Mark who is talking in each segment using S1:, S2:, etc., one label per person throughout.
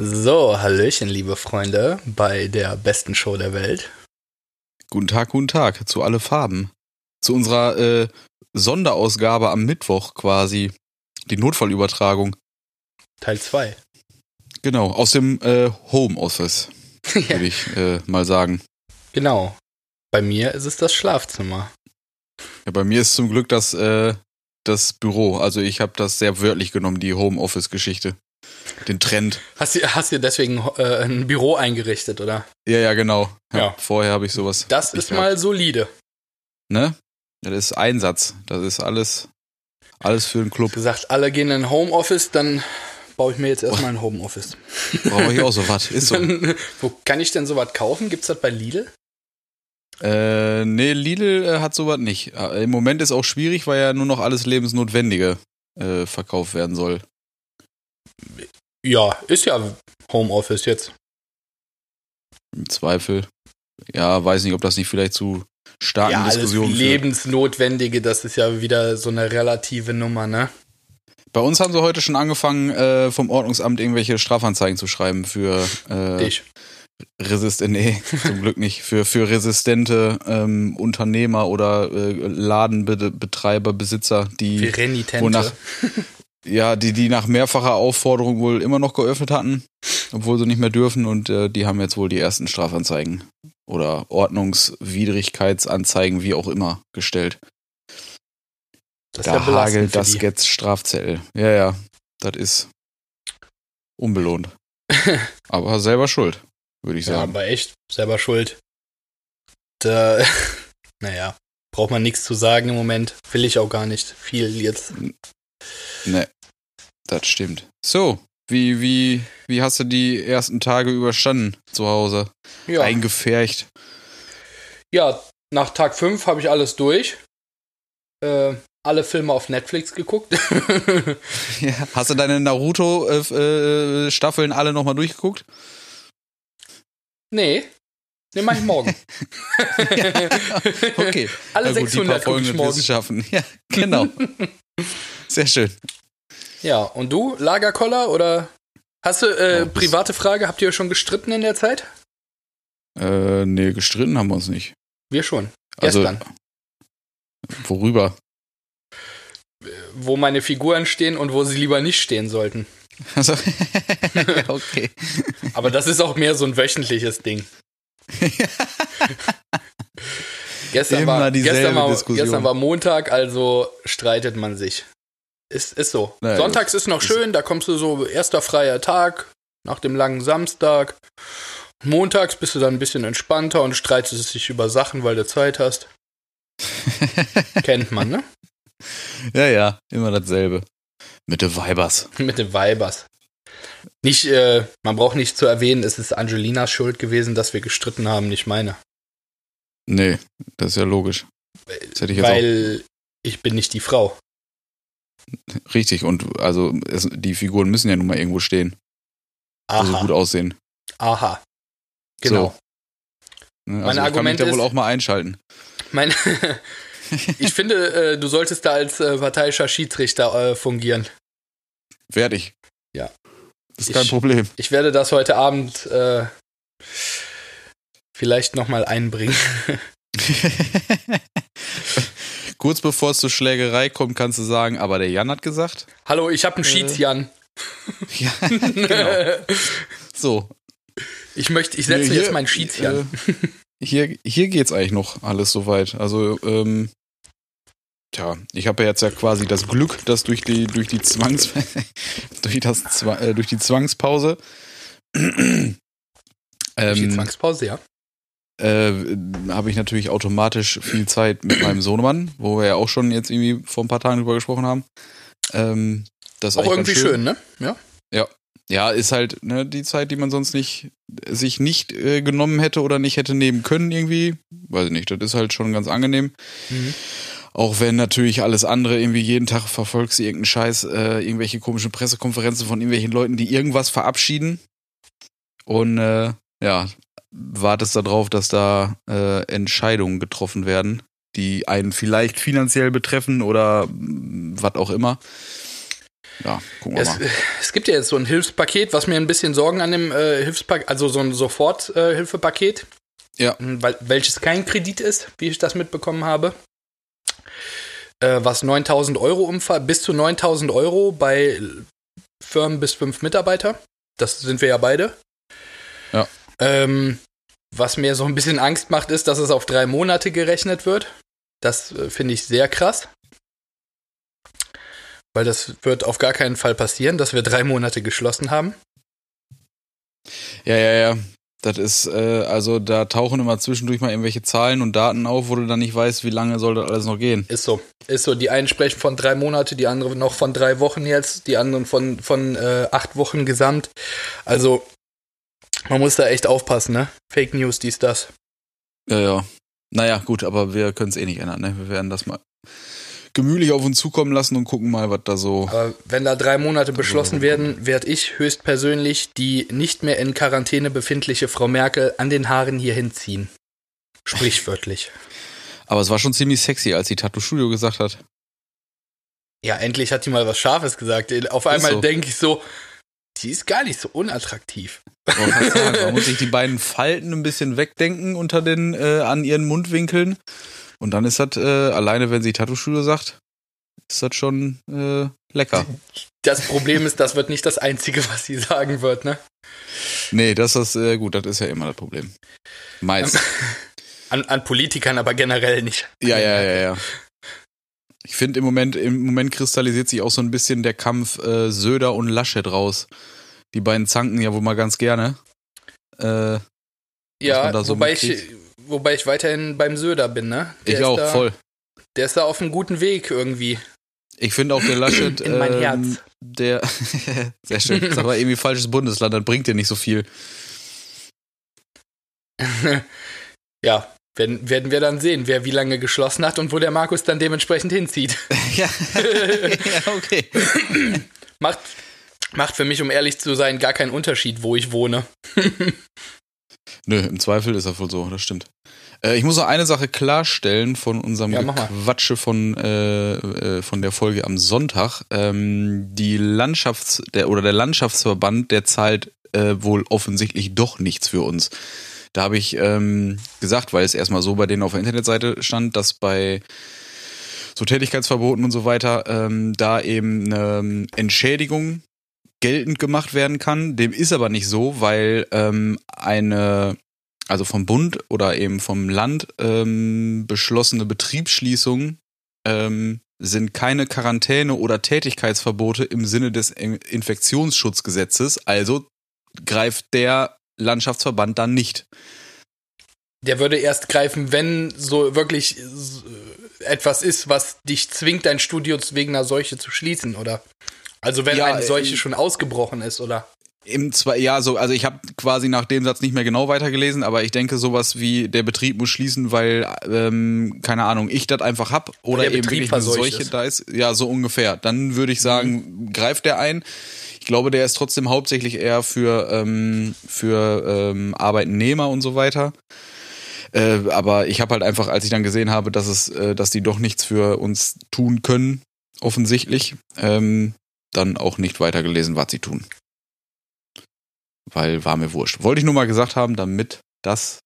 S1: So, Hallöchen, liebe Freunde, bei der besten Show der Welt.
S2: Guten Tag, guten Tag, zu alle Farben. Zu unserer äh, Sonderausgabe am Mittwoch quasi. Die Notfallübertragung.
S1: Teil 2.
S2: Genau, aus dem äh, Homeoffice, würde ich äh, mal sagen.
S1: genau. Bei mir ist es das Schlafzimmer.
S2: Ja, bei mir ist zum Glück das, äh, das Büro. Also ich habe das sehr wörtlich genommen, die Homeoffice-Geschichte. Den Trend.
S1: Hast du hast dir deswegen äh, ein Büro eingerichtet, oder?
S2: Ja, ja, genau.
S1: Ja.
S2: Vorher habe ich sowas.
S1: Das ist mal solide.
S2: gehabt. Ne? Ja, das ist Einsatz. Das ist alles, alles für den Club.
S1: Gesagt, alle gehen in ein Homeoffice, dann baue ich mir jetzt erstmal ein Homeoffice.
S2: Brauche ich auch so was. Ist so.
S1: Wo kann ich denn sowas kaufen? Gibt's das bei Lidl?
S2: Äh, nee, Lidl äh, hat sowas nicht. Äh, Im Moment ist auch schwierig, weil ja nur noch alles Lebensnotwendige äh, verkauft werden soll.
S1: Ja, ist ja Homeoffice jetzt.
S2: Im Zweifel. Ja, weiß nicht, ob das nicht vielleicht zu starken
S1: ja, alles
S2: Diskussionen führt.
S1: Lebensnotwendige, das ist ja wieder so eine relative Nummer, ne?
S2: Bei uns haben sie heute schon angefangen, äh, vom Ordnungsamt irgendwelche Strafanzeigen zu schreiben für äh,
S1: Dich.
S2: resistent, nee, zum Glück nicht, für, für resistente ähm, Unternehmer oder äh, Ladenbetreiber, Besitzer, die
S1: renitente.
S2: wonach- ja, die, die nach mehrfacher Aufforderung wohl immer noch geöffnet hatten, obwohl sie nicht mehr dürfen und äh, die haben jetzt wohl die ersten Strafanzeigen oder Ordnungswidrigkeitsanzeigen, wie auch immer, gestellt.
S1: das
S2: da
S1: ja
S2: hagelt das
S1: die.
S2: jetzt Strafzettel. Ja, ja, das ist unbelohnt. Aber selber schuld, würde ich
S1: Ja,
S2: sagen.
S1: aber echt selber schuld. Da, naja, braucht man nichts zu sagen im Moment. Will ich auch gar nicht viel jetzt.
S2: Ne, das stimmt. So, wie, wie, wie hast du die ersten Tage überstanden zu Hause?
S1: Ja,
S2: Eingefärcht.
S1: ja nach Tag 5 habe ich alles durch. Äh, alle Filme auf Netflix geguckt.
S2: Ja. Hast du deine Naruto-Staffeln alle nochmal durchgeguckt?
S1: nee. Nee, mach ich morgen.
S2: Okay.
S1: Alle
S2: Na gut, die
S1: 600 gucke
S2: paar
S1: ich
S2: Folgen wirst
S1: morgen.
S2: schaffen. Ja, genau. Sehr schön.
S1: Ja, und du, Lagerkoller oder hast du, äh,
S2: das-
S1: private Frage, habt ihr schon gestritten in der Zeit?
S2: Äh, nee, gestritten haben wir uns nicht.
S1: Wir schon.
S2: Also,
S1: Gestern.
S2: worüber?
S1: Wo meine Figuren stehen und wo sie lieber nicht stehen sollten.
S2: Also, okay.
S1: Aber das ist auch mehr so ein wöchentliches Ding. gestern,
S2: Immer
S1: war,
S2: dieselbe
S1: gestern, war,
S2: Diskussion.
S1: gestern war Montag, also streitet man sich. Ist, ist so.
S2: Na ja,
S1: Sonntags ist noch
S2: ist-
S1: schön, da kommst du so, erster freier Tag nach dem langen Samstag. Montags bist du dann ein bisschen entspannter und streitest dich über Sachen, weil du Zeit hast. Kennt man, ne?
S2: Ja, ja, immer dasselbe. Mit den Weibers.
S1: Mit den Weibers. Nicht, äh, man braucht nicht zu erwähnen, es ist Angelinas Schuld gewesen, dass wir gestritten haben, nicht meine.
S2: Nee, das ist ja logisch. Ich
S1: Weil ich bin nicht die Frau.
S2: auch richtig. Und also es, die Figuren müssen ja nun mal irgendwo stehen,
S1: Aha.
S2: gut aussehen.
S1: Aha. Genau.
S2: Ne?
S1: Mein
S2: Also ich kann mich
S1: Argument
S2: da wohl
S1: ist-
S2: auch mal einschalten.
S1: Mein, ich finde, äh, du solltest da als äh, parteiischer Schiedsrichter äh, fungieren.
S2: Werde ich.
S1: Ja.
S2: Das ist kein
S1: Ich-
S2: Problem.
S1: Ich werde das heute Abend äh, vielleicht nochmal einbringen.
S2: Kurz bevor es zur Schlägerei kommt, kannst du sagen, aber der Jan hat gesagt.
S1: Hallo, ich habe einen
S2: Äh.
S1: Schiedsjan.
S2: Ja, genau. So.
S1: Ich möchte, ich setze jetzt meinen Schiedsjan.
S2: Äh, hier, hier geht's eigentlich noch alles soweit. Also, ähm, tja, ich habe ja jetzt ja quasi das Glück, dass durch die, durch die Zwangs, durch das, Zwa- äh, durch die Zwangspause,
S1: Durch die
S2: ähm,
S1: Zwangspause, ja.
S2: Äh, habe ich natürlich automatisch viel Zeit mit meinem Sohnemann, wo wir ja auch schon jetzt irgendwie vor ein paar Tagen drüber gesprochen haben. Ähm, das ist
S1: Auch irgendwie
S2: ganz
S1: schön. ne? Ja.
S2: Ja, ist halt ne, die Zeit, die man sonst nicht sich nicht äh, genommen hätte oder nicht hätte nehmen können irgendwie. Weiß ich nicht, das ist halt schon ganz angenehm.
S1: Mhm.
S2: Auch wenn natürlich alles andere irgendwie jeden Tag verfolgst du irgendeinen Scheiß, äh, irgendwelche komischen Pressekonferenzen von irgendwelchen Leuten, die irgendwas verabschieden. Und äh, ja, wartest darauf, dass da äh, Entscheidungen getroffen werden, die einen vielleicht finanziell betreffen oder was auch immer. ja, gucken wir
S1: Es,
S2: mal.
S1: es gibt ja jetzt so ein Hilfspaket, was mir ein bisschen Sorgen an dem äh, Hilfspaket, also so ein Soforthilfepaket,
S2: Ja,
S1: weil, welches kein Kredit ist, wie ich das mitbekommen habe. Äh, was 9000 Euro umfasst, bis zu 9000 Euro bei Firmen bis fünf Mitarbeiter. Das sind wir ja beide. Ähm, was mir so ein bisschen Angst macht, ist, dass es auf drei Monate gerechnet wird. Das äh, finde ich sehr krass. Weil das wird auf gar keinen Fall passieren, dass wir drei Monate geschlossen haben.
S2: ja, ja, ja. Das ist, äh, also da tauchen immer zwischendurch mal irgendwelche Zahlen und Daten auf, wo du dann nicht weißt, wie lange soll das alles noch gehen.
S1: Ist so. Ist so. Die einen sprechen von drei Monate, die anderen noch von drei Wochen jetzt, die anderen von, von äh, acht Wochen gesamt. Also, man muss da echt aufpassen, ne? Fake News, dies, das.
S2: Ja, ja. Naja, gut, aber wir können es eh nicht ändern, ne? Wir werden das mal gemütlich auf uns zukommen lassen und gucken mal, was da so.
S1: Aber wenn da drei Monate beschlossen werden, werde ich höchstpersönlich die nicht mehr in Quarantäne befindliche Frau Merkel an den Haaren hier hinziehen. Sprichwörtlich.
S2: Aber es war schon ziemlich sexy, als die Tattoo Studio gesagt hat.
S1: Ja, endlich hat die mal was Scharfes gesagt. Auf einmal
S2: so.
S1: denke ich so, die ist gar nicht so unattraktiv.
S2: Sagen, man muss sich die beiden Falten ein bisschen wegdenken unter den, äh, an ihren Mundwinkeln. Und dann ist das, äh, alleine wenn sie Tattoo-Studio sagt, ist das schon äh, lecker.
S1: Das Problem ist, das wird nicht das Einzige, was sie sagen wird, ne?
S2: Nee, das ist äh, gut, das ist ja immer das Problem. Meist.
S1: An, an Politikern aber generell nicht.
S2: Ja, ja, ja, ja. Ich finde im Moment, im Moment kristallisiert sich auch so ein bisschen der Kampf äh, Söder und Laschet raus. Die beiden zanken ja wohl mal ganz gerne. Äh,
S1: Ja,
S2: so
S1: wobei, ich, wobei ich weiterhin beim Söder bin, ne? Der
S2: ich
S1: ist
S2: auch,
S1: da,
S2: voll.
S1: Der ist da auf einem guten Weg irgendwie.
S2: Ich finde auch der Laschet.
S1: In mein
S2: ähm,
S1: Herz.
S2: Der. Sehr schön. Ist aber irgendwie falsches Bundesland, das bringt dir nicht so viel.
S1: ja, werden, werden wir dann sehen, wer wie lange geschlossen hat und wo der Markus dann dementsprechend hinzieht.
S2: ja. ja, okay.
S1: Macht, macht für mich, um ehrlich zu sein, gar keinen Unterschied, wo ich wohne.
S2: Nö, im Zweifel ist das wohl so, das stimmt. Äh, ich muss noch eine Sache klarstellen von unserem
S1: Ja.
S2: Quatsche von, äh, äh, von der Folge am Sonntag. Ähm, die Landschafts-, der, oder der Landschaftsverband, der zahlt äh, wohl offensichtlich doch nichts für uns. Da habe ich ähm, gesagt, weil es erstmal so bei denen auf der Internetseite stand, dass bei so Tätigkeitsverboten und so weiter ähm, da eben eine Entschädigung geltend gemacht werden kann. Dem ist aber nicht so, weil ähm, eine, also vom Bund oder eben vom Land ähm, beschlossene Betriebsschließungen ähm, sind keine Quarantäne oder Tätigkeitsverbote im Sinne des In- Infektionsschutzgesetzes. Also greift der Landschaftsverband dann nicht.
S1: Der würde erst greifen, wenn so wirklich s- etwas ist, was dich zwingt, dein Studio wegen einer Seuche zu schließen, oder? Also wenn
S2: Ja,
S1: eine Seuche
S2: äh,
S1: schon ausgebrochen ist, oder?
S2: Im zwei, ja, so, also ich habe quasi nach dem Satz nicht mehr genau weitergelesen, aber ich denke sowas wie der Betrieb muss schließen, weil ähm, keine Ahnung, ich das einfach hab oder
S1: der
S2: eben
S1: Betrieb
S2: wirklich eine Seuche
S1: ist.
S2: da ist. Ja, so ungefähr. Dann würde ich sagen, greift der ein. Ich glaube, der ist trotzdem hauptsächlich eher für ähm, für ähm, Arbeitnehmer und so weiter. Äh, aber ich habe halt einfach, als ich dann gesehen habe, dass es, äh, dass die doch nichts für uns tun können, offensichtlich, ähm, dann auch nicht weitergelesen, was sie tun weil war mir wurscht. Wollte ich nur mal gesagt haben, damit das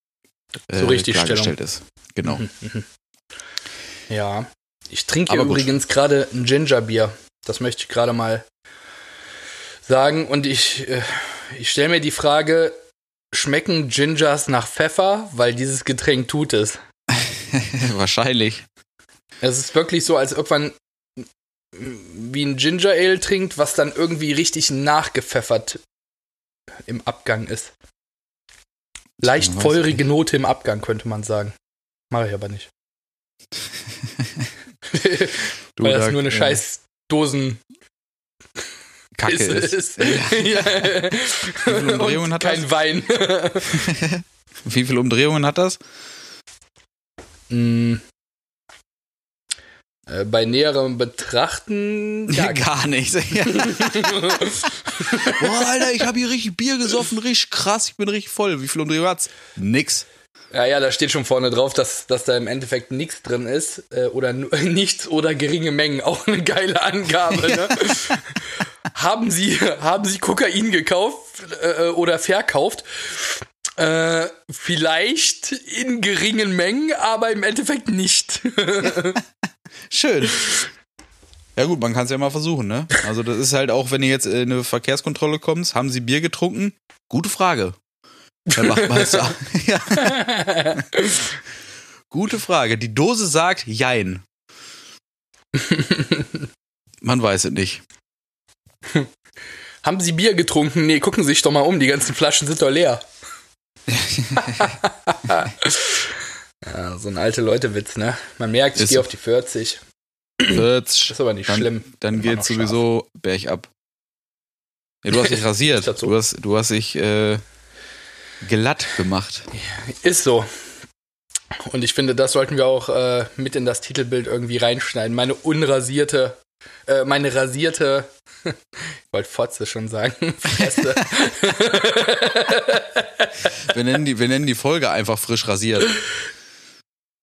S2: äh,
S1: Zur Richtigstellung.
S2: klargestellt ist. Genau.
S1: Mhm, mhm. Ja. Ich trinke
S2: Aber
S1: übrigens gerade ein Gingerbier. Das möchte ich gerade mal sagen. Und ich, äh, ich stelle mir die Frage, schmecken Gingers nach Pfeffer? Weil dieses Getränk tut es.
S2: Wahrscheinlich.
S1: Es ist wirklich so, als ob man wie ein Ginger Ale trinkt, was dann irgendwie richtig nachgepfeffert im Abgang ist. Leicht feurige Note im Abgang, könnte man sagen. Mache ich aber nicht.
S2: Du,
S1: Weil das
S2: da,
S1: nur eine
S2: äh,
S1: scheiß Dosen
S2: Kacke
S1: ist.
S2: ist.
S1: Ja.
S2: viele Umdrehungen hat
S1: kein
S2: das?
S1: Wein.
S2: Wie viele Umdrehungen hat das?
S1: Mm. Äh, Bei näherem Betrachten gar
S2: Gar nichts. Boah, Alter, ich habe hier richtig Bier gesoffen, richtig krass, ich bin richtig voll. Wie viel Umdrehungen hat's? Nix.
S1: Ja, ja, da steht schon vorne drauf, dass, dass da im Endeffekt nichts drin ist. Äh, oder nichts oder geringe Mengen. Auch eine geile Angabe, ne? haben, Sie, haben Sie Kokain gekauft äh, oder verkauft? Äh, vielleicht in geringen Mengen, aber im Endeffekt nicht.
S2: Schön. Ja gut, man kann es ja mal versuchen, ne? Also das ist halt auch, wenn ihr jetzt in eine Verkehrskontrolle kommt, haben Sie Bier getrunken? Gute Frage. Herr Wachmeister. ja. Gute Frage. Die Dose sagt Jein. Man weiß es nicht.
S1: Haben Sie Bier getrunken? Nee, gucken Sie sich doch mal um, die ganzen Flaschen sind doch leer. ja, so ein alte Leute-Witz, ne? Man merkt, ich gehe auf die 40.
S2: 40.
S1: Das ist aber nicht
S2: dann,
S1: schlimm.
S2: Dann geht sowieso bergab. Ja, du hast dich rasiert. du, hast, du hast dich äh, glatt gemacht.
S1: Ist so. Und ich finde, das sollten wir auch äh, mit in das Titelbild irgendwie reinschneiden. Meine unrasierte, äh, meine rasierte, ich wollte Fotze schon sagen, Fresse.
S2: wir, nennen die, wir nennen die Folge einfach frisch rasiert.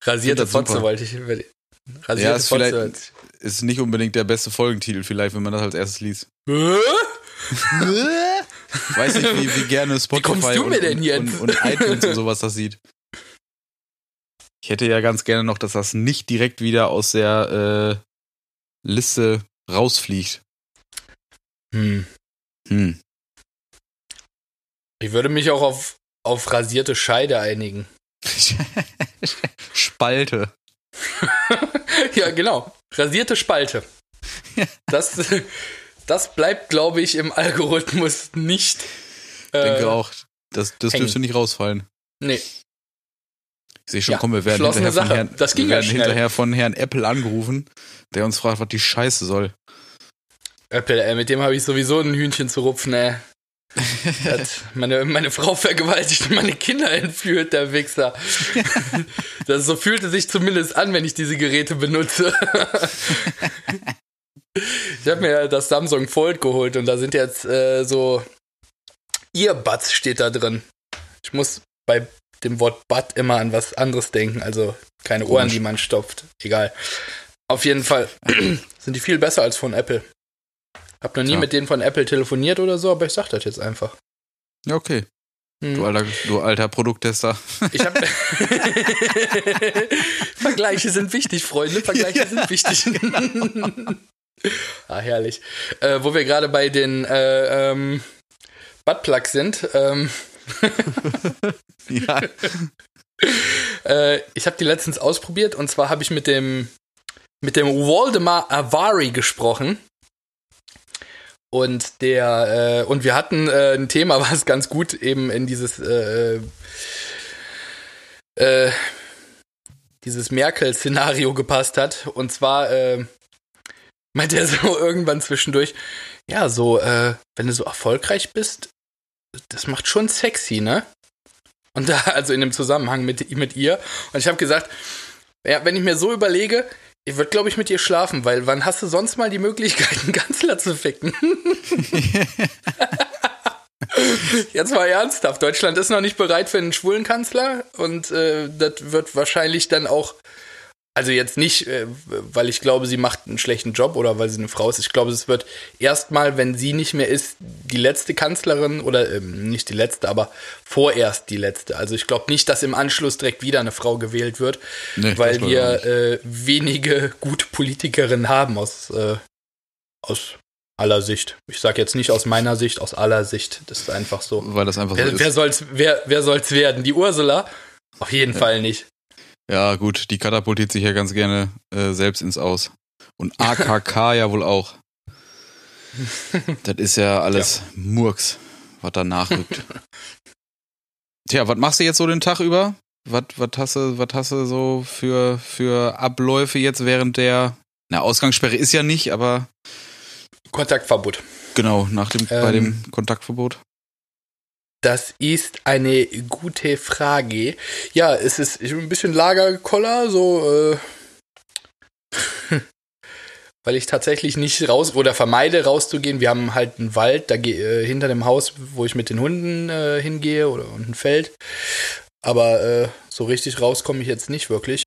S1: Rasierte Fotze super. wollte ich.
S2: Rasierte ja, ist Fotze. vielleicht ist nicht unbedingt der beste Folgentitel, vielleicht, wenn man das als erstes liest. Weiß nicht, wie, wie gerne Spotify
S1: wie und,
S2: und, und, iTunes und sowas das sieht. Ich hätte ja ganz gerne noch, dass das nicht direkt wieder aus der äh, Liste rausfliegt.
S1: Hm.
S2: Hm.
S1: Ich würde mich auch auf, auf rasierte Scheide einigen.
S2: Spalte.
S1: ja, genau. Rasierte Spalte. Das, das bleibt, glaube ich, im Algorithmus nicht.
S2: Ich denke äh, auch. Das, das dürfte nicht rausfallen.
S1: Nee.
S2: Ich sehe schon, ja, komm, wir werden, hinterher von, Herrn,
S1: das ging
S2: wir werden hinterher von Herrn Apple angerufen, der uns fragt, was die Scheiße soll.
S1: Apple, ey, mit dem habe ich sowieso ein Hühnchen zu rupfen, ey. Hat meine, meine Frau vergewaltigt und meine Kinder entführt, der Wichser. Das, so fühlte sich zumindest an, wenn ich diese Geräte benutze. Ich habe mir das Samsung Fold geholt und da sind jetzt äh, so Earbuds steht da drin. Ich muss bei dem Wort Bud immer an was anderes denken, also keine Ohren, die man stopft. Egal. Auf jeden Fall sind die viel besser als von Apple. Hab noch nie ja. mit denen von Apple telefoniert oder so, aber ich sag das jetzt einfach.
S2: Ja, okay. Hm. Du, alter, du alter Produkttester.
S1: Ich hab Vergleiche sind wichtig, Freunde. Vergleiche sind wichtig. ah, herrlich. Äh, wo wir gerade bei den äh, ähm, Buttplugs sind. Ähm,
S2: ja.
S1: äh, ich habe die letztens ausprobiert und zwar habe ich mit dem mit dem Waldemar Avari gesprochen. Und der, äh, und wir hatten äh, ein Thema, was ganz gut eben in dieses, äh, äh, dieses Merkel-Szenario gepasst hat. Und zwar äh, meinte er so irgendwann zwischendurch, ja, so, äh, wenn du so erfolgreich bist, das macht schon sexy, ne? Und da, also in dem Zusammenhang mit, mit ihr. Und ich habe gesagt, ja, wenn ich mir so überlege, ich würde, glaube ich, mit dir schlafen, weil wann hast du sonst mal die Möglichkeit, einen Kanzler zu ficken? Jetzt mal ernsthaft. Deutschland ist noch nicht bereit für einen schwulen Kanzler und äh, das wird wahrscheinlich dann auch also jetzt nicht, äh, weil ich glaube, sie macht einen schlechten Job oder weil sie eine Frau ist. Ich glaube, es wird erstmal, wenn sie nicht mehr ist, die letzte Kanzlerin oder ähm, nicht die letzte, aber vorerst die letzte. Also ich glaube nicht, dass im Anschluss direkt wieder eine Frau gewählt wird, nee, weil wir äh, wenige gute Politikerinnen haben aus, äh, aus aller Sicht. Ich sage jetzt nicht aus meiner Sicht, aus aller Sicht. Das ist einfach so.
S2: Weil das einfach
S1: so
S2: wer,
S1: ist. Wer soll's, wer, wer soll's werden? Die Ursula? Auf jeden ja. Fall nicht.
S2: Ja, gut, die katapultiert sich ja ganz gerne äh, selbst ins Aus. Und AKK ja wohl auch. das ist ja alles ja. Murks, was da nachrückt. Tja, was machst du jetzt so den Tag über? Was, was, hast, du, was hast du so für, für Abläufe jetzt während der. Na, Ausgangssperre ist ja nicht, aber.
S1: Kontaktverbot.
S2: Genau, nach dem, ähm, bei dem Kontaktverbot.
S1: Das ist eine gute Frage. Ja, es ist ein bisschen Lagerkoller, so, äh, weil ich tatsächlich nicht raus oder vermeide rauszugehen. Wir haben halt einen Wald da äh, hinter dem Haus, wo ich mit den Hunden äh, hingehe oder und ein Feld. Aber äh, so richtig raus komme ich jetzt nicht wirklich.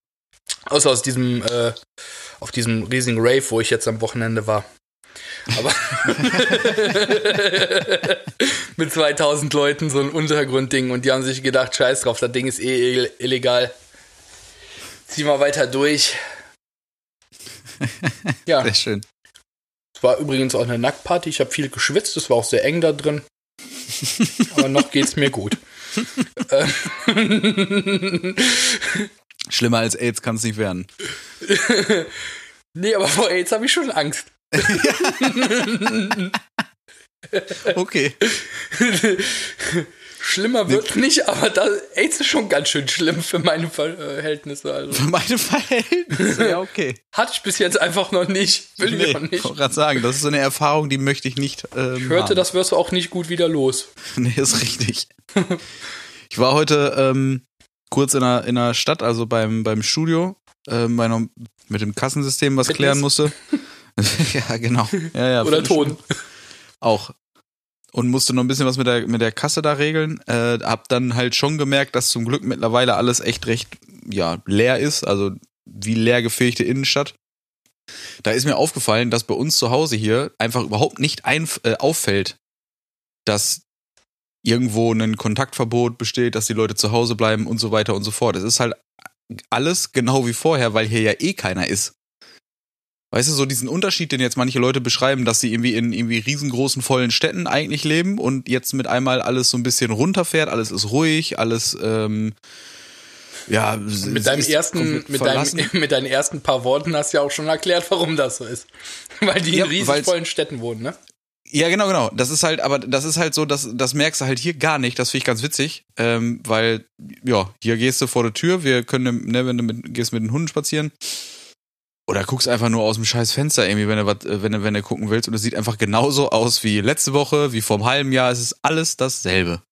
S1: Außer aus diesem, äh, auf diesem riesigen Rave, wo ich jetzt am Wochenende war. Aber mit 2000 Leuten so ein Untergrundding und die haben sich gedacht, scheiß drauf, das Ding ist eh illegal. Zieh mal weiter durch.
S2: Ja. Sehr schön.
S1: Es war übrigens auch eine Nacktparty. Ich habe viel geschwitzt, es war auch sehr eng da drin. Aber noch geht's mir gut.
S2: Schlimmer als AIDS kann es nicht werden.
S1: nee, aber vor AIDS habe ich schon Angst.
S2: okay.
S1: Schlimmer wird nicht, aber da, AIDS ist schon ganz schön schlimm für meine Verhältnisse. Also.
S2: Für meine Verhältnisse? Ja, okay.
S1: Hatte ich bis jetzt einfach noch nicht. Will
S2: nee,
S1: ich noch nicht. Ich
S2: wollte gerade sagen, das ist so eine Erfahrung, die möchte ich nicht. Ähm,
S1: ich hörte, haben. das wirst du auch nicht gut wieder los.
S2: Nee, ist richtig. ich war heute ähm, kurz in der, in der Stadt, also beim, beim Studio, äh, meiner, mit dem Kassensystem was Fitness. klären musste. ja, genau. Ja, ja,
S1: Oder Ton.
S2: Auch und musste noch ein bisschen was mit der, mit der Kasse da regeln. Äh, hab dann halt schon gemerkt, dass zum Glück mittlerweile alles echt recht ja, leer ist, also wie leer gefegte Innenstadt. Da ist mir aufgefallen, dass bei uns zu Hause hier einfach überhaupt nicht ein, äh, auffällt, dass irgendwo ein Kontaktverbot besteht, dass die Leute zu Hause bleiben und so weiter und so fort. Es ist halt alles genau wie vorher, weil hier ja eh keiner ist. Weißt du, so diesen Unterschied, den jetzt manche Leute beschreiben, dass sie irgendwie in irgendwie riesengroßen, vollen Städten eigentlich leben und jetzt mit einmal alles so ein bisschen runterfährt, alles ist ruhig, alles, ähm, ja,
S1: mit deinem ersten, mit deinem, mit deinen ersten paar Worten hast du ja auch schon erklärt, warum das so ist. Weil die ja, in riesig vollen Städten wohnen, ne?
S2: Ja, genau, genau. Das ist halt, aber das ist halt so, das, das merkst du halt hier gar nicht. Das finde ich ganz witzig, ähm, weil ja, hier gehst du vor der Tür. Wir können, ne, wenn du mit, gehst mit den Hunden spazieren, oder guckst einfach nur aus dem scheiß Fenster irgendwie, wenn du, was, äh, wenn, du, wenn du gucken willst. Und es sieht einfach genauso aus wie letzte Woche, wie vor einem halben Jahr. Es ist alles dasselbe.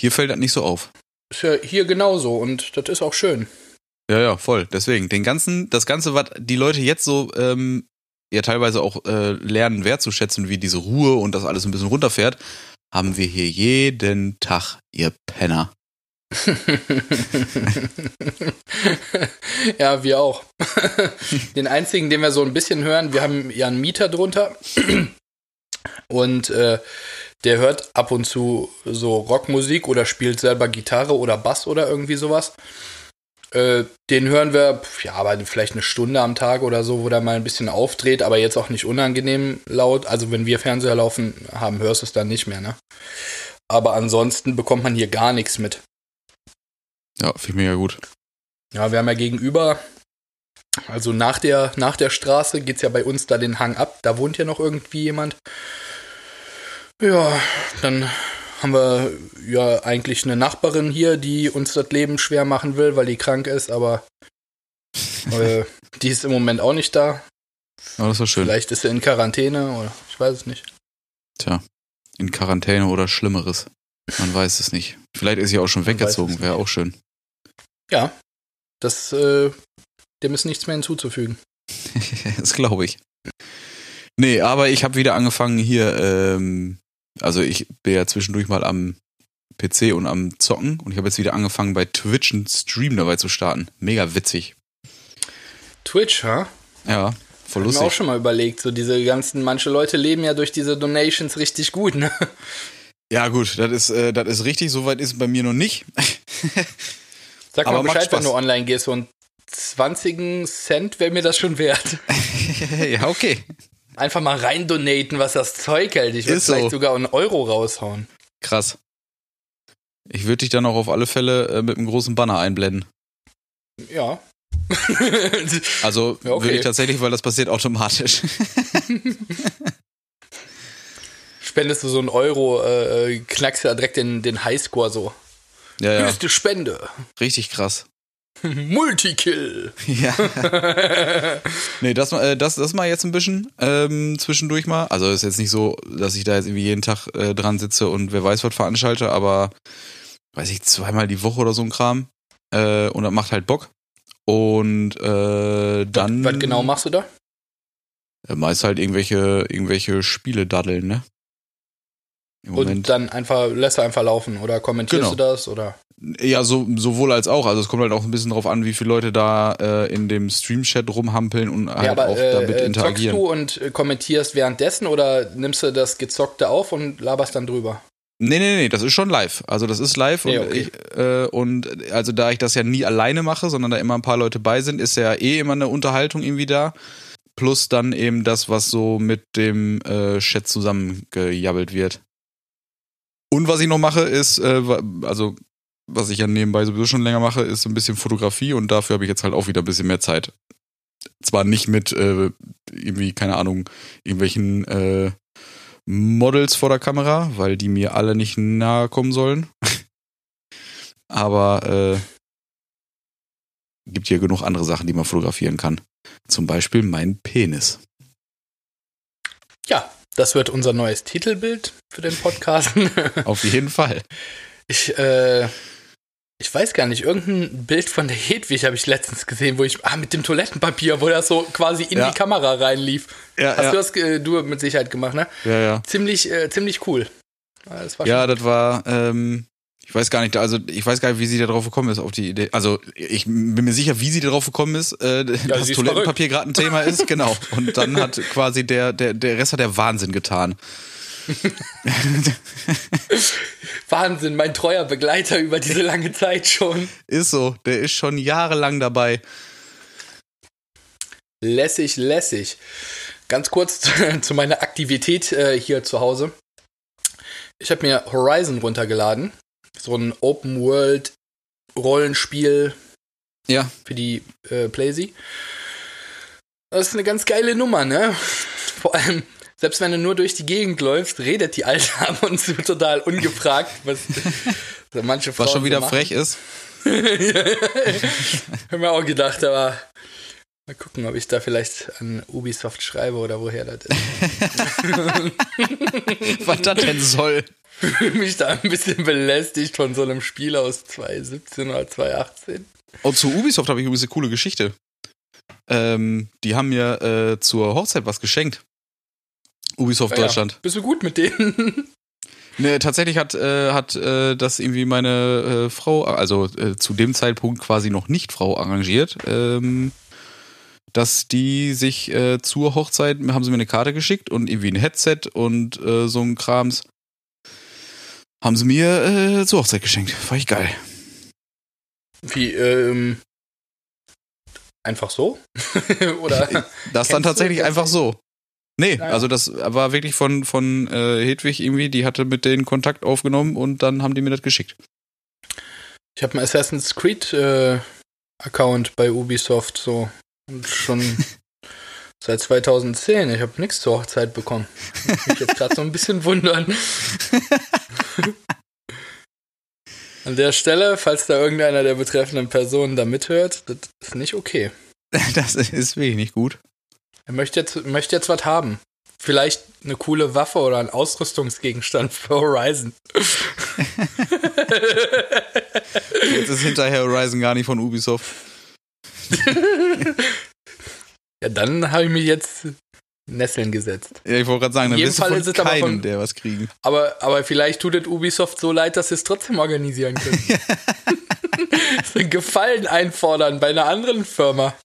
S2: Hier fällt das nicht so auf.
S1: Ist ja hier genauso und das ist auch schön.
S2: Ja, ja, voll. Deswegen, den ganzen, das Ganze, was die Leute jetzt so ähm, ja teilweise auch äh, lernen wertzuschätzen, wie diese Ruhe und das alles ein bisschen runterfährt, haben wir hier jeden Tag, ihr Penner.
S1: ja, wir auch. den einzigen, den wir so ein bisschen hören, wir haben ja einen Mieter drunter und äh, der hört ab und zu so Rockmusik oder spielt selber Gitarre oder Bass oder irgendwie sowas. Äh, den hören wir, ja, aber vielleicht eine Stunde am Tag oder so, wo der mal ein bisschen aufdreht, aber jetzt auch nicht unangenehm laut. Also wenn wir Fernseher laufen haben, hörst du es dann nicht mehr, ne? Aber ansonsten bekommt man hier gar nichts mit.
S2: Ja, finde ich mega gut.
S1: Ja, wir haben ja gegenüber, also nach der, nach der Straße geht es ja bei uns da den Hang ab. Da wohnt ja noch irgendwie jemand. Ja, dann haben wir ja eigentlich eine Nachbarin hier, die uns das Leben schwer machen will, weil die krank ist, aber äh, die ist im Moment auch nicht da.
S2: Oh, das war schön.
S1: Vielleicht ist sie in Quarantäne oder ich weiß es nicht.
S2: Tja, in Quarantäne oder Schlimmeres. Man weiß es nicht. Vielleicht ist sie auch schon weggezogen, wäre auch schön.
S1: Ja, das, äh, dem ist nichts mehr hinzuzufügen.
S2: das glaube ich. Nee, aber ich habe wieder angefangen hier, ähm, also ich bin ja zwischendurch mal am PC und am Zocken und ich habe jetzt wieder angefangen bei Twitch einen Stream dabei zu starten. Mega witzig.
S1: Twitch, ha?
S2: Ja, voll lustig. Ich
S1: habe auch schon mal überlegt, so diese ganzen, manche Leute leben ja durch diese Donations richtig gut, ne?
S2: Ja, gut, das ist, äh, das ist richtig, soweit ist es bei mir noch nicht.
S1: Sag mal Bescheid, wenn du online gehst. So ein 20 Cent wäre mir das schon wert.
S2: ja, okay.
S1: Einfach mal rein donaten, was das Zeug hält. Ich würde vielleicht so. sogar einen Euro raushauen.
S2: Krass. Ich würde dich dann auch auf alle Fälle äh, mit einem großen Banner einblenden.
S1: Ja.
S2: also ja, okay. würde ich tatsächlich, weil das passiert automatisch.
S1: Spendest du so einen Euro, äh, knackst ja direkt den, den Highscore so.
S2: Ja, ja.
S1: Höchste Spende.
S2: Richtig krass.
S1: Multikill.
S2: Ja. nee, das, äh, das, das mal jetzt ein bisschen ähm, zwischendurch mal. Also ist jetzt nicht so, dass ich da jetzt irgendwie jeden Tag äh, dran sitze und wer weiß was veranstalte, aber weiß ich, zweimal die Woche oder so ein Kram. Äh, und das macht halt Bock. Und äh, dann.
S1: Was, was genau machst du da?
S2: Meist halt irgendwelche, irgendwelche Spiele daddeln, ne?
S1: Und dann einfach, lässt du einfach laufen oder kommentierst
S2: Genau.
S1: du das oder?
S2: Ja, so, sowohl als auch. Also es kommt halt auch ein bisschen drauf an, wie viele Leute da äh, in dem Stream-Chat rumhampeln und halt
S1: ja, aber
S2: auch
S1: äh,
S2: damit
S1: äh, zockst
S2: interagieren.
S1: du und äh, kommentierst währenddessen oder nimmst du das Gezockte auf und laberst dann drüber?
S2: Nee, nee, nee, das ist schon live. Also das ist live
S1: Nee,
S2: und,
S1: okay.
S2: ich, äh, und also da ich das ja nie alleine mache, sondern da immer ein paar Leute bei sind, ist ja eh immer eine Unterhaltung irgendwie da. Plus dann eben das, was so mit dem äh, Chat zusammengejabbelt wird. Und was ich noch mache, ist, äh, also was ich ja nebenbei sowieso schon länger mache, ist so ein bisschen Fotografie und dafür habe ich jetzt halt auch wieder ein bisschen mehr Zeit. Zwar nicht mit äh, irgendwie, keine Ahnung, irgendwelchen äh, Models vor der Kamera, weil die mir alle nicht nahe kommen sollen. Aber äh, gibt hier genug andere Sachen, die man fotografieren kann. Zum Beispiel mein Penis.
S1: Ja, das wird unser neues Titelbild für den Podcast.
S2: Auf jeden Fall.
S1: ich, äh, ich weiß gar nicht, irgendein Bild von der Hedwig habe ich letztens gesehen, wo ich, ah, mit dem Toilettenpapier, wo das so quasi in
S2: Ja.
S1: die Kamera reinlief.
S2: Ja,
S1: Hast
S2: ja.
S1: du das, äh, du mit Sicherheit gemacht, ne?
S2: ja, ja.
S1: Ziemlich, äh, ziemlich cool. Ja, Das war
S2: Ja,
S1: schon-
S2: das war, ähm, ich weiß gar nicht, also ich weiß gar nicht, wie sie da drauf gekommen ist auf die Idee. Also ich bin mir sicher, wie sie da drauf gekommen ist, äh, dass
S1: sie ist
S2: Toilettenpapier gerade ein Thema ist, genau. Und dann hat quasi der, der, der Rest hat der Wahnsinn getan.
S1: Wahnsinn, mein treuer Begleiter über diese lange Zeit schon.
S2: Ist so, der ist schon jahrelang dabei.
S1: Lässig, lässig. Ganz kurz zu, zu meiner Aktivität äh, hier zu Hause. Ich habe mir Horizon runtergeladen. So ein Open World Rollenspiel
S2: Ja,
S1: für die äh, PlayZ. Das ist eine ganz geile Nummer, ne? Vor allem, selbst wenn du nur durch die Gegend läufst, redet die Alte ab und zu total ungefragt, was so manche Frauen
S2: was schon wieder
S1: so
S2: frech ist.
S1: Hab mir auch gedacht, aber mal gucken, ob ich da vielleicht an Ubisoft schreibe oder woher das ist.
S2: Was das denn soll.
S1: Fühle mich da ein bisschen belästigt von so einem Spiel aus 2017 oder 2018.
S2: Und zu Ubisoft habe ich übrigens eine coole Geschichte. Ähm, die haben mir äh, zur Hochzeit was geschenkt. Ubisoft
S1: Ah Ja, ja.
S2: Deutschland.
S1: Bist du gut mit denen?
S2: Ne, tatsächlich hat, äh, hat äh, das irgendwie meine äh, Frau, also äh, zu dem Zeitpunkt quasi noch nicht Frau arrangiert, ähm, dass die sich äh, zur Hochzeit, haben sie mir eine Karte geschickt und irgendwie ein Headset und äh, so ein Krams haben sie mir äh, zur Hochzeit geschenkt. War ich geil.
S1: Wie, ähm. Einfach so? oder?
S2: Das dann
S1: du-
S2: tatsächlich
S1: kennst
S2: einfach
S1: du-
S2: so. Nee,
S1: Naja.
S2: also das war wirklich von, von äh, Hedwig irgendwie, die hatte mit denen Kontakt aufgenommen und dann haben die mir das geschickt.
S1: Ich habe einen Assassin's Creed äh, Account bei Ubisoft so und schon seit 2010. Ich habe nichts zur Hochzeit bekommen. Ich mich jetzt gerade so ein bisschen wundern. An der Stelle, falls da irgendeiner der betreffenden Personen da mithört, das ist nicht okay.
S2: Das ist wirklich nicht gut.
S1: Er möchte jetzt, möchte jetzt was haben. Vielleicht eine coole Waffe oder ein Ausrüstungsgegenstand für Horizon.
S2: Jetzt ist hinterher Horizon gar nicht von Ubisoft.
S1: Ja, dann habe ich mich jetzt Nesseln gesetzt.
S2: Ja, ich wollte gerade sagen, dann wirst du
S1: Fall
S2: von
S1: ist es aber
S2: keinem,
S1: von-
S2: der was kriegen.
S1: Aber, aber vielleicht tut es Ubisoft so leid, dass sie es trotzdem organisieren können. so einen Gefallen einfordern bei einer anderen Firma.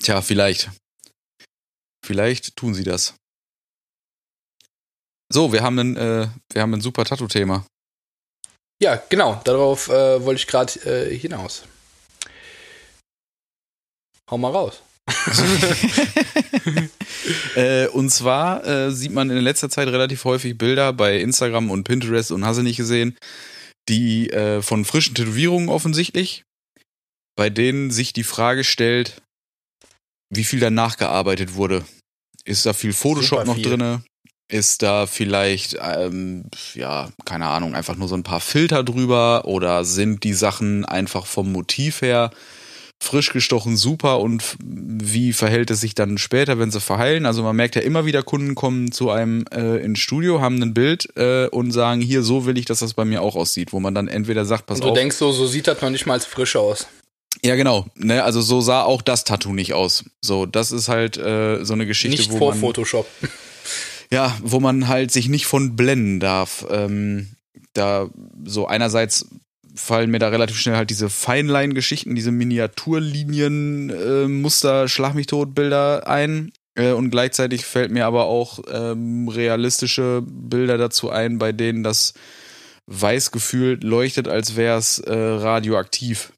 S2: Tja, vielleicht. Vielleicht tun sie das. So, wir haben ein, äh, wir haben ein super Tattoo-Thema.
S1: Ja, genau, darauf äh, wollte ich gerade äh, hinaus. Hau mal raus.
S2: Äh, und zwar äh, sieht man in letzter Zeit relativ häufig Bilder bei Instagram und Pinterest und hast du nicht gesehen, die äh, von frischen Tätowierungen offensichtlich, bei denen sich die Frage stellt, wie viel danach gearbeitet wurde. Ist da viel Photoshop
S1: Super
S2: noch
S1: viel.
S2: drinne? Ist da vielleicht, ähm, ja, keine Ahnung, einfach nur so ein paar Filter drüber oder sind die Sachen einfach vom Motiv her frisch gestochen super und wie verhält es sich dann später, wenn sie verheilen? Also man merkt ja immer wieder, Kunden kommen zu einem äh, ins Studio, haben ein Bild äh, und sagen, hier, so will ich, dass das bei mir auch aussieht, wo man dann entweder sagt, pass
S1: Und du
S2: auf.
S1: denkst so, so sieht das noch nicht mal als frisch aus.
S2: ja, genau. Ne, also so sah auch das Tattoo nicht aus. So, das ist halt äh, so eine Geschichte,
S1: Nicht
S2: wo
S1: vor
S2: man
S1: Photoshop.
S2: ja, wo man halt sich nicht von blenden darf. Ähm, da so einerseits fallen mir da relativ schnell halt diese Feinlein-Geschichten, diese Miniaturlinien, äh, Schlag mich tot Bilder ein. Äh, und gleichzeitig fällt mir aber auch ähm, realistische Bilder dazu ein, bei denen das weiß gefühlt leuchtet, als wäre es äh, radioaktiv.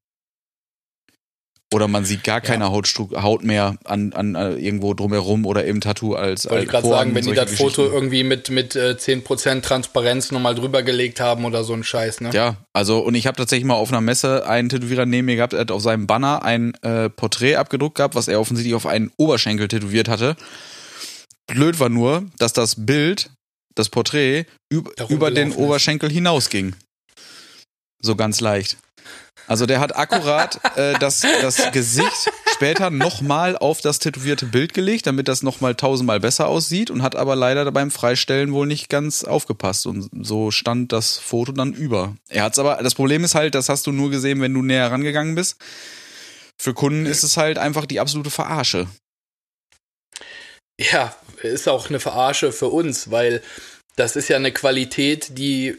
S2: Oder man sieht gar keine ja. Hautstru Haut mehr an, an, an, äh, irgendwo drumherum oder im Tattoo als
S1: Wollte ich gerade sagen, wenn die das Foto irgendwie mit, mit äh, 10% Transparenz nochmal drüber gelegt haben oder so ein Scheiß, ne?
S2: Ja, also und ich habe tatsächlich mal auf einer Messe einen Tätowierer neben mir gehabt, er hat auf seinem Banner ein äh, Porträt abgedruckt gehabt, was er offensichtlich auf einen Oberschenkel tätowiert hatte. Blöd war nur, dass das Bild, das Porträt, üb über den Oberschenkel hinausging. So ganz leicht. Also der hat akkurat äh, das, das Gesicht später nochmal auf das tätowierte Bild gelegt, damit das nochmal tausendmal besser aussieht und hat aber leider beim Freistellen wohl nicht ganz aufgepasst und so stand das Foto dann über. Er hat's aber, das Problem ist halt, das hast du nur gesehen, wenn du näher rangegangen bist. Für Kunden ist es halt einfach die absolute Verarsche.
S1: Ja, ist auch eine Verarsche für uns, weil das ist ja eine Qualität, die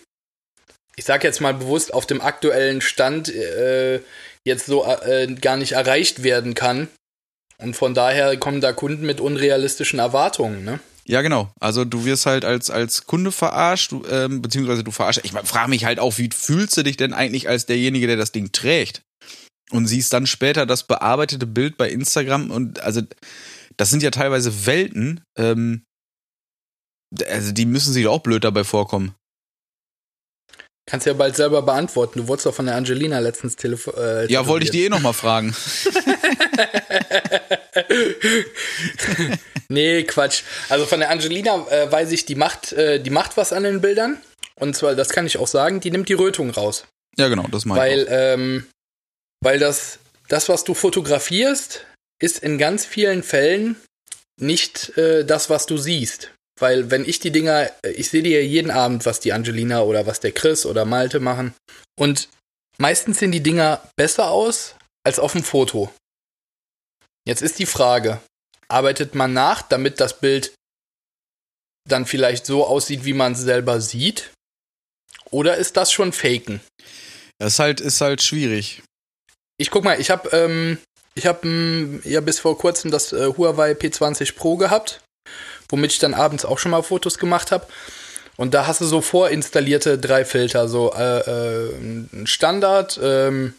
S1: ich sage jetzt mal bewusst, auf dem aktuellen Stand äh, jetzt so äh, gar nicht erreicht werden kann. Und von daher kommen da Kunden mit unrealistischen Erwartungen, ne?
S2: Ja, genau. Also du wirst halt als, als Kunde verarscht, ähm, beziehungsweise du verarschst. Ich frage mich halt auch, wie fühlst du dich denn eigentlich als derjenige, der das Ding trägt? Und siehst dann später das bearbeitete Bild bei Instagram und also das sind ja teilweise Welten, ähm, also die müssen sich auch blöd dabei vorkommen.
S1: Kannst ja bald selber beantworten. Du wurdest doch von der Angelina letztens telefoniert.
S2: Äh, ja, wollte ich die eh nochmal fragen.
S1: nee, Quatsch. Also von der Angelina äh, weiß ich, die macht, äh, die macht was an den Bildern. Und zwar, das kann ich auch sagen, die nimmt die Rötung raus.
S2: Ja, genau, das meine
S1: weil, ich. Auch. Ähm, weil das, das, was du fotografierst, ist in ganz vielen Fällen nicht äh, das, was du siehst. Weil wenn ich die Dinger, ich sehe die ja jeden Abend, was die Angelina oder was der Chris oder Malte machen. Und meistens sehen die Dinger besser aus als auf dem Foto. Jetzt ist die Frage, arbeitet man nach, damit das Bild dann vielleicht so aussieht, wie man es selber sieht? Oder ist das schon Faken?
S2: Das ist halt, ist halt schwierig.
S1: Ich guck mal, ich habe ähm, ich hab, ähm, ja bis vor kurzem das äh, Huawei P20 Pro gehabt womit ich dann abends auch schon mal Fotos gemacht habe. Und da hast du so vorinstallierte drei Filter, so äh, äh, Standard, ähm,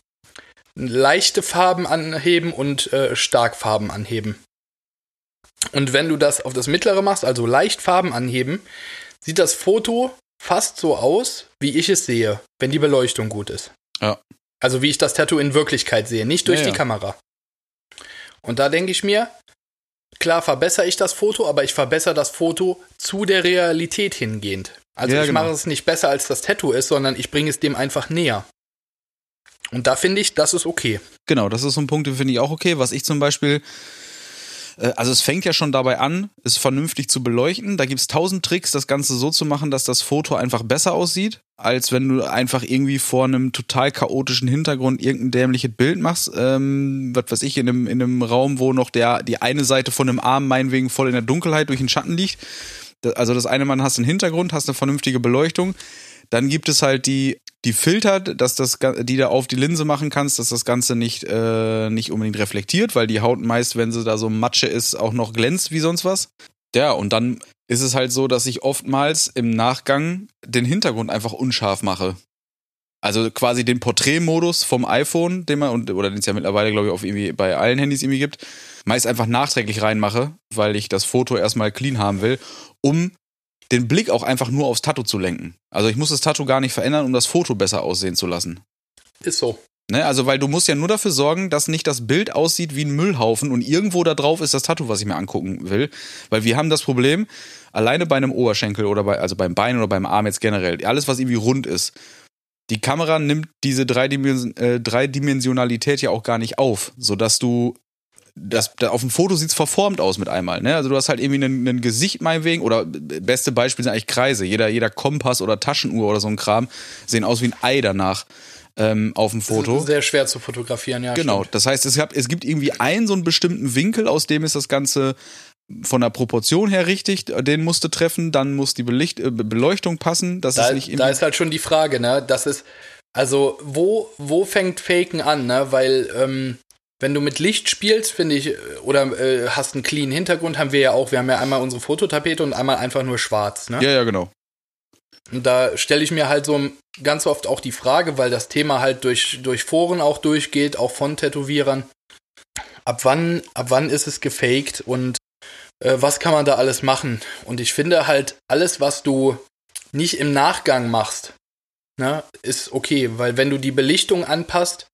S1: leichte Farben anheben und äh, Starkfarben anheben. Und wenn du das auf das mittlere machst, also leicht Farben anheben, sieht das Foto fast so aus, wie ich es sehe, wenn die Beleuchtung gut ist.
S2: Ja.
S1: Also wie ich das Tattoo in Wirklichkeit sehe, nicht durch ja, die ja. Kamera. Und da denke ich mir, klar verbessere ich das Foto, aber ich verbessere das Foto zu der Realität hingehend. Also ja, ich genau. mache es nicht besser, als das Tattoo ist, sondern ich bringe es dem einfach näher. Und da finde ich, das ist okay.
S2: Genau, das ist so ein Punkt, den finde ich auch okay. Was ich zum Beispiel also es fängt ja schon dabei an, es vernünftig zu beleuchten. Da gibt es tausend Tricks, das Ganze so zu machen, dass das Foto einfach besser aussieht, als wenn du einfach irgendwie vor einem total chaotischen Hintergrund irgendein dämliches Bild machst. Ähm, was weiß ich, in einem, in einem Raum, wo noch der, die eine Seite von einem Arm meinetwegen voll in der Dunkelheit durch den Schatten liegt. Also das eine Mal hast einen Hintergrund, hast eine vernünftige Beleuchtung. Dann gibt es halt die die filtert, dass das, die da auf die Linse machen kannst, dass das Ganze nicht, äh, nicht unbedingt reflektiert, weil die Haut meist, wenn sie da so Matsche ist, auch noch glänzt wie sonst was. Ja, und dann ist es halt so, dass ich oftmals im Nachgang den Hintergrund einfach unscharf mache. Also quasi den Porträtmodus vom iPhone, den man, oder den es ja mittlerweile, glaube ich, auf irgendwie bei allen Handys irgendwie gibt, meist einfach nachträglich reinmache, weil ich das Foto erstmal clean haben will, um den Blick auch einfach nur aufs Tattoo zu lenken. Also ich muss das Tattoo gar nicht verändern, um das Foto besser aussehen zu lassen.
S1: Ist so.
S2: Ne, also weil du musst ja nur dafür sorgen, dass nicht das Bild aussieht wie ein Müllhaufen und irgendwo da drauf ist das Tattoo, was ich mir angucken will. Weil wir haben das Problem, alleine bei einem Oberschenkel oder bei, also beim Bein oder beim Arm jetzt generell, alles was irgendwie rund ist, die Kamera nimmt diese äh, Dreidimensionalität ja auch gar nicht auf, sodass du das, das, auf dem Foto sieht es verformt aus mit einmal. Ne? Also du hast halt irgendwie ein, Gesicht meinetwegen oder beste Beispiel sind eigentlich Kreise. Jeder, jeder Kompass oder Taschenuhr oder so ein Kram sehen aus wie ein Ei danach ähm, auf dem Foto. Das
S1: ist sehr schwer zu fotografieren, ja.
S2: Genau, stimmt. das heißt, es, gab, es gibt irgendwie einen so einen bestimmten Winkel, aus dem ist das Ganze von der Proportion her richtig, den musste treffen, dann muss die Belicht, äh, Beleuchtung passen. Das
S1: da,
S2: ist nicht
S1: da ist halt schon die Frage, ne? Das ist, also, wo, wo fängt Faken an, ne? Weil, ähm, wenn du mit Licht spielst, finde ich, oder äh, hast einen clean Hintergrund, haben wir ja auch. Wir haben ja einmal unsere Fototapete und einmal einfach nur schwarz, ne?
S2: Ja, ja, genau.
S1: Und da stelle ich mir halt so ganz oft auch die Frage, weil das Thema halt durch, durch Foren auch durchgeht, auch von Tätowierern. Ab wann, ab wann ist es gefaked und äh, was kann man da alles machen? Und ich finde halt, alles, was du nicht im Nachgang machst, ne, ist okay, weil wenn du die Belichtung anpasst,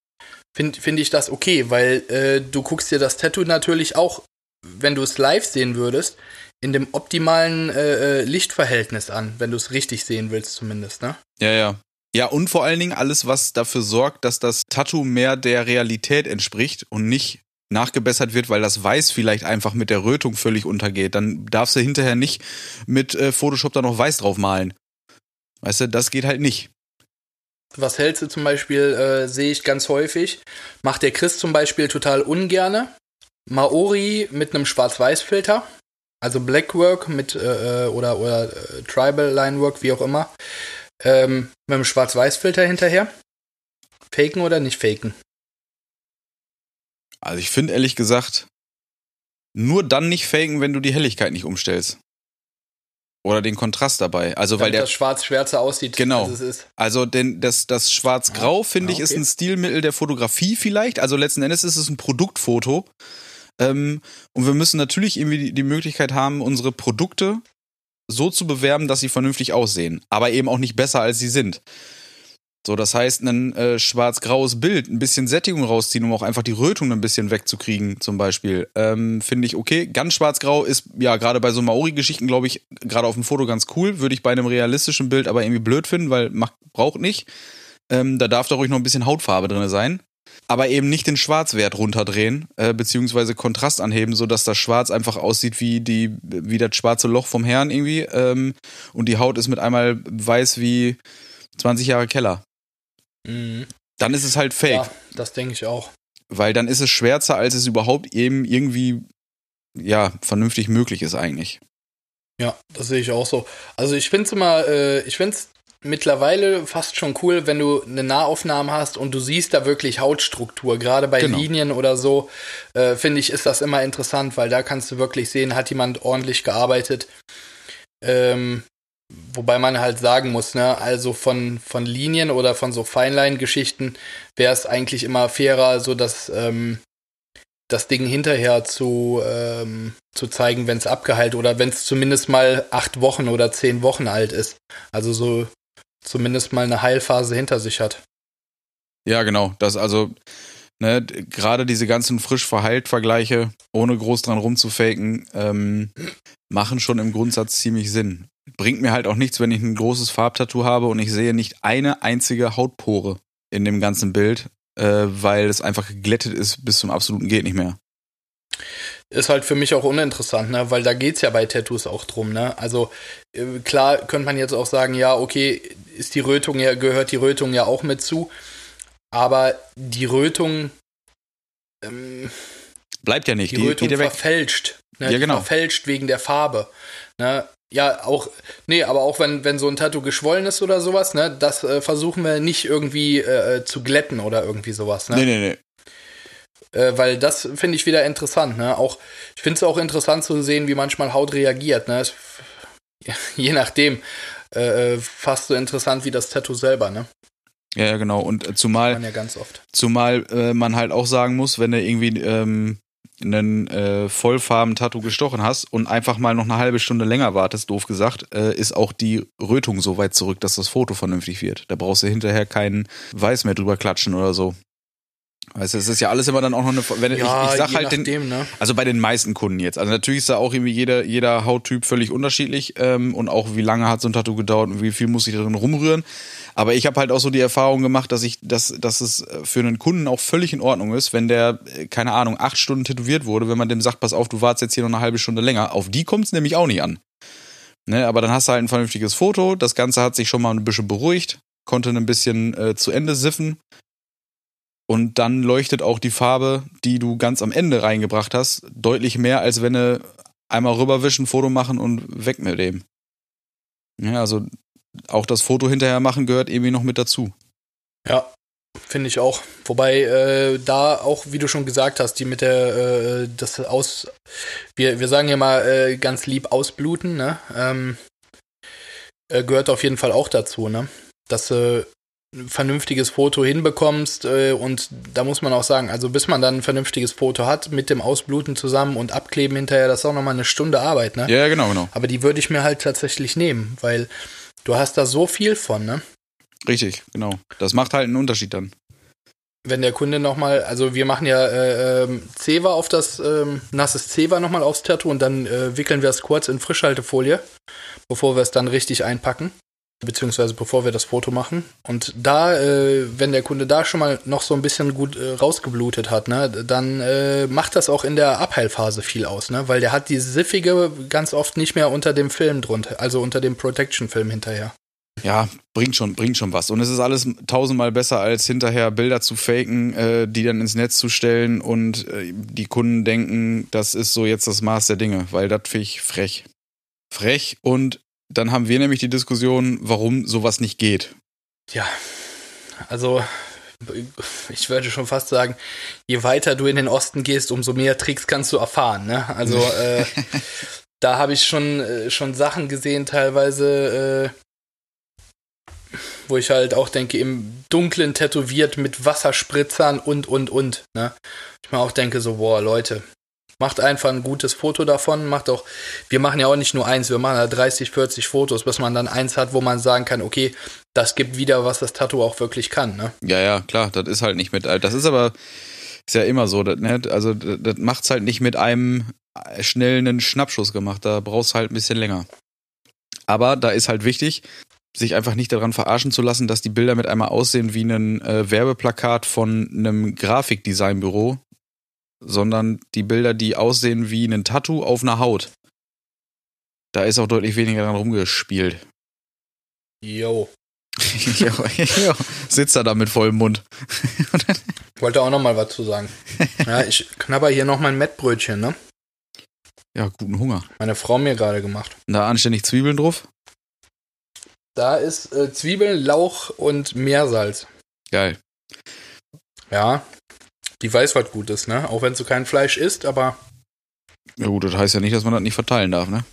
S1: finde find ich das okay, weil äh, du guckst dir das Tattoo natürlich auch, wenn du es live sehen würdest, in dem optimalen äh, äh, Lichtverhältnis an, wenn du es richtig sehen willst zumindest, ne?
S2: Ja, ja. Ja, und vor allen Dingen alles, was dafür sorgt, dass das Tattoo mehr der Realität entspricht und nicht nachgebessert wird, weil das Weiß vielleicht einfach mit der Rötung völlig untergeht. Dann darfst du hinterher nicht mit äh, Photoshop da noch Weiß drauf malen. Weißt du, das geht halt nicht.
S1: Was hältst du zum Beispiel, äh, sehe ich ganz häufig, macht der Chris zum Beispiel total ungerne. Maori mit einem Schwarz-Weiß-Filter. Also Blackwork mit äh, äh, oder, oder äh, Tribal Linework, wie auch immer. Ähm, mit einem Schwarz-Weiß-Filter hinterher. Faken oder nicht faken?
S2: Also ich finde ehrlich gesagt, nur dann nicht faken, wenn du die Helligkeit nicht umstellst. Oder den Kontrast dabei. Also Damit weil der
S1: das schwarz-schwärzer aussieht,
S2: genau. als es ist. Also denn das, das Schwarz-Grau, finde ah, okay. ich, ist ein Stilmittel der Fotografie vielleicht. Also letzten Endes ist es ein Produktfoto. Ähm, und wir müssen natürlich irgendwie die, die Möglichkeit haben, unsere Produkte so zu bewerben, dass sie vernünftig aussehen, aber eben auch nicht besser, als sie sind. So, das heißt, ein äh, schwarz-graues Bild, ein bisschen Sättigung rausziehen, um auch einfach die Rötung ein bisschen wegzukriegen, zum Beispiel, ähm, finde ich okay. Ganz schwarz-grau ist ja gerade bei so Maori-Geschichten, glaube ich, gerade auf dem Foto ganz cool. Würde ich bei einem realistischen Bild aber irgendwie blöd finden, weil macht, braucht nicht. Ähm, da darf doch ruhig noch ein bisschen Hautfarbe drin sein aber eben nicht den Schwarzwert runterdrehen, äh, beziehungsweise Kontrast anheben, sodass das Schwarz einfach aussieht wie die, wie das schwarze Loch vom Herrn irgendwie. Ähm, und die Haut ist mit einmal weiß wie 20 Jahre Keller. Mhm. Dann ist es halt fake. Ja,
S1: das denke ich auch.
S2: Weil dann ist es schwärzer, als es überhaupt eben irgendwie, ja, vernünftig möglich ist eigentlich.
S1: Ja, das sehe ich auch so. Also ich finde es immer, äh, ich finde es mittlerweile fast schon cool, wenn du eine Nahaufnahme hast und du siehst da wirklich Hautstruktur. Gerade bei genau. Linien oder so, äh, finde ich, ist das immer interessant, weil da kannst du wirklich sehen, hat jemand ordentlich gearbeitet. Ähm, wobei man halt sagen muss, ne, also von, von Linien oder von so Feinline-Geschichten wäre es eigentlich immer fairer, so dass ähm, das Ding hinterher zu, ähm, zu zeigen, wenn es abgeheilt oder wenn es zumindest mal acht Wochen oder zehn Wochen alt ist. Also so zumindest mal eine Heilphase hinter sich hat.
S2: Ja, genau. Das also, ne, gerade diese ganzen frisch verheilt Vergleiche, ohne groß dran rumzufaken, ähm, machen schon im Grundsatz ziemlich Sinn. Bringt mir halt auch nichts, wenn ich ein großes Farbtattoo habe und ich sehe nicht eine einzige Hautpore in dem ganzen Bild, äh, weil es einfach geglättet ist bis zum absoluten geht nicht mehr
S1: ist halt für mich auch uninteressant, ne? weil da geht es ja bei Tattoos auch drum. Ne? Also äh, klar könnte man jetzt auch sagen, ja, okay, ist die Rötung ja, gehört die Rötung ja auch mit zu, aber die Rötung
S2: ähm, bleibt ja nicht.
S1: Die, die Rötung die verfälscht. Ne? Ja, genau. Die verfälscht wegen der Farbe. Ne? Ja, auch, nee, aber auch wenn, wenn so ein Tattoo geschwollen ist oder sowas, ne, das äh, versuchen wir nicht irgendwie äh, zu glätten oder irgendwie sowas, ne? Nee, nee, nee äh, weil das finde ich wieder interessant. Ne? Auch, ich finde es auch interessant zu sehen, wie manchmal Haut reagiert. Ne? Es, je nachdem, äh, äh, fast so interessant wie das Tattoo selber. Ne?
S2: Ja, genau. Und äh, zumal,
S1: man ja ganz oft.
S2: zumal äh, man halt auch sagen muss, wenn du irgendwie ähm, einen äh, Vollfarben-Tattoo gestochen hast und einfach mal noch eine halbe Stunde länger wartest, doof gesagt, äh, ist auch die Rötung so weit zurück, dass das Foto vernünftig wird. Da brauchst du hinterher keinen Weiß mehr drüber klatschen oder so. Weißt du, es ist ja alles immer dann auch noch eine, wenn ja, ich, ich sag halt nachdem, den, ne? also bei den meisten Kunden jetzt. Also natürlich ist da auch irgendwie jeder, jeder Hauttyp völlig unterschiedlich ähm, und auch wie lange hat so ein Tattoo gedauert und wie viel muss ich darin rumrühren. Aber ich habe halt auch so die Erfahrung gemacht, dass ich, dass, dass es für einen Kunden auch völlig in Ordnung ist, wenn der, äh, keine Ahnung, acht Stunden tätowiert wurde, wenn man dem sagt, pass auf, du wartest jetzt hier noch eine halbe Stunde länger. Auf die kommt es nämlich auch nicht an. Ne, aber dann hast du halt ein vernünftiges Foto, das Ganze hat sich schon mal ein bisschen beruhigt, konnte ein bisschen äh, zu Ende siffen, und dann leuchtet auch die Farbe, die du ganz am Ende reingebracht hast, deutlich mehr, als wenn du einmal rüberwischen, Foto machen und weg mit dem. Ja, also auch das Foto hinterher machen gehört irgendwie noch mit dazu.
S1: Ja, finde ich auch. Wobei äh, da auch, wie du schon gesagt hast, die mit der, äh, das aus, wir, wir sagen ja mal äh, ganz lieb ausbluten, ne? Ähm, äh, gehört auf jeden Fall auch dazu, ne? Dass ein vernünftiges Foto hinbekommst äh, und da muss man auch sagen, also bis man dann ein vernünftiges Foto hat mit dem Ausbluten zusammen und abkleben hinterher, das ist auch nochmal eine Stunde Arbeit, ne?
S2: Ja, genau, genau.
S1: Aber die würde ich mir halt tatsächlich nehmen, weil du hast da so viel von, ne?
S2: Richtig, genau. Das macht halt einen Unterschied dann.
S1: Wenn der Kunde nochmal, also wir machen ja äh, ähm, Zewa auf das, ähm, nasses Zewa nochmal aufs Tattoo und dann äh, wickeln wir es kurz in Frischhaltefolie, bevor wir es dann richtig einpacken beziehungsweise bevor wir das Foto machen. Und da, äh, wenn der Kunde da schon mal noch so ein bisschen gut äh, rausgeblutet hat, ne, dann äh, macht das auch in der Abheilphase viel aus, ne, weil der hat die Siffige ganz oft nicht mehr unter dem Film drunter, also unter dem Protection-Film hinterher.
S2: Ja, bringt schon, bringt schon was. Und es ist alles tausendmal besser, als hinterher Bilder zu faken, äh, die dann ins Netz zu stellen und äh, die Kunden denken, das ist so jetzt das Maß der Dinge, weil das finde ich frech. Frech und dann haben wir nämlich die Diskussion, warum sowas nicht geht.
S1: Ja, also ich würde schon fast sagen, je weiter du in den Osten gehst, umso mehr Tricks kannst du erfahren. Ne? Also äh, da habe ich schon, äh, schon Sachen gesehen, teilweise, äh, wo ich halt auch denke, im Dunklen tätowiert mit Wasserspritzern und, und, und. Ne? Ich mir auch denke, so, boah, Leute, Macht einfach ein gutes Foto davon, macht auch, wir machen ja auch nicht nur eins, wir machen ja 30, 40 Fotos, bis man dann eins hat, wo man sagen kann, okay, das gibt wieder, was das Tattoo auch wirklich kann, ne?
S2: Ja, ja, klar, das ist halt nicht mit, das ist aber, ist ja immer so, das, ne? also das, macht's halt nicht mit einem schnellen Schnappschuss gemacht, da brauchst halt ein bisschen länger. Aber da ist halt wichtig, sich einfach nicht daran verarschen zu lassen, dass die Bilder mit einmal aussehen wie ein äh, Werbeplakat von einem Grafikdesignbüro, sondern die Bilder, die aussehen wie ein Tattoo auf einer Haut. Da ist auch deutlich weniger dran rumgespielt.
S1: Jo.
S2: jo, jo. Sitzt er da mit vollem Mund.
S1: Wollte auch noch mal was zu sagen. Ja, ich knabber hier noch mein Mettbrötchen, ne?
S2: Ja, guten Hunger.
S1: Meine Frau mir gerade gemacht.
S2: Da anständig Zwiebeln drauf?
S1: Da ist äh, Zwiebeln, Lauch und Meersalz.
S2: Geil.
S1: Ja, die weiß, was gut ist, ne? Auch wenn du kein Fleisch isst, aber.
S2: Ja gut, das heißt ja nicht, dass man das nicht verteilen darf, ne?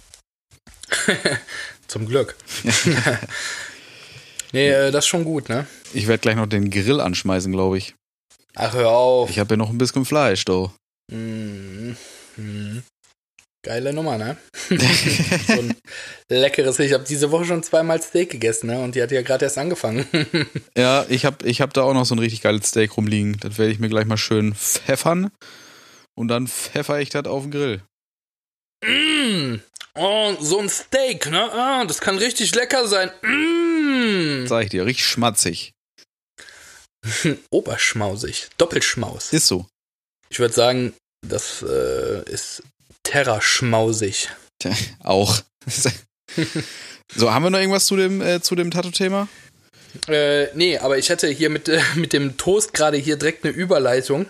S1: Zum Glück. nee, äh, das ist schon gut, ne?
S2: Ich werde gleich noch den Grill anschmeißen, glaube ich.
S1: Ach, hör auf.
S2: Ich habe ja noch ein bisschen Fleisch, do.
S1: Mm -hmm. Geile Nummer, ne? so ein leckeres. Ich habe diese Woche schon zweimal Steak gegessen, ne? Und die hat ja gerade erst angefangen.
S2: ja, ich habe ich hab da auch noch so ein richtig geiles Steak rumliegen. Das werde ich mir gleich mal schön pfeffern. Und dann pfeffer ich das auf den Grill.
S1: Mm. Oh, so ein Steak, ne? Ah, das kann richtig lecker sein. Mm.
S2: Sag ich dir, richtig schmatzig.
S1: Oberschmausig. Doppelschmaus.
S2: Ist so.
S1: Ich würde sagen, das äh, ist Terra-schmausig.
S2: Auch. so, haben wir noch irgendwas zu dem, äh, zu dem Tattoo-Thema?
S1: Äh, nee, aber ich hatte hier mit, äh, mit dem Toast gerade hier direkt eine Überleitung.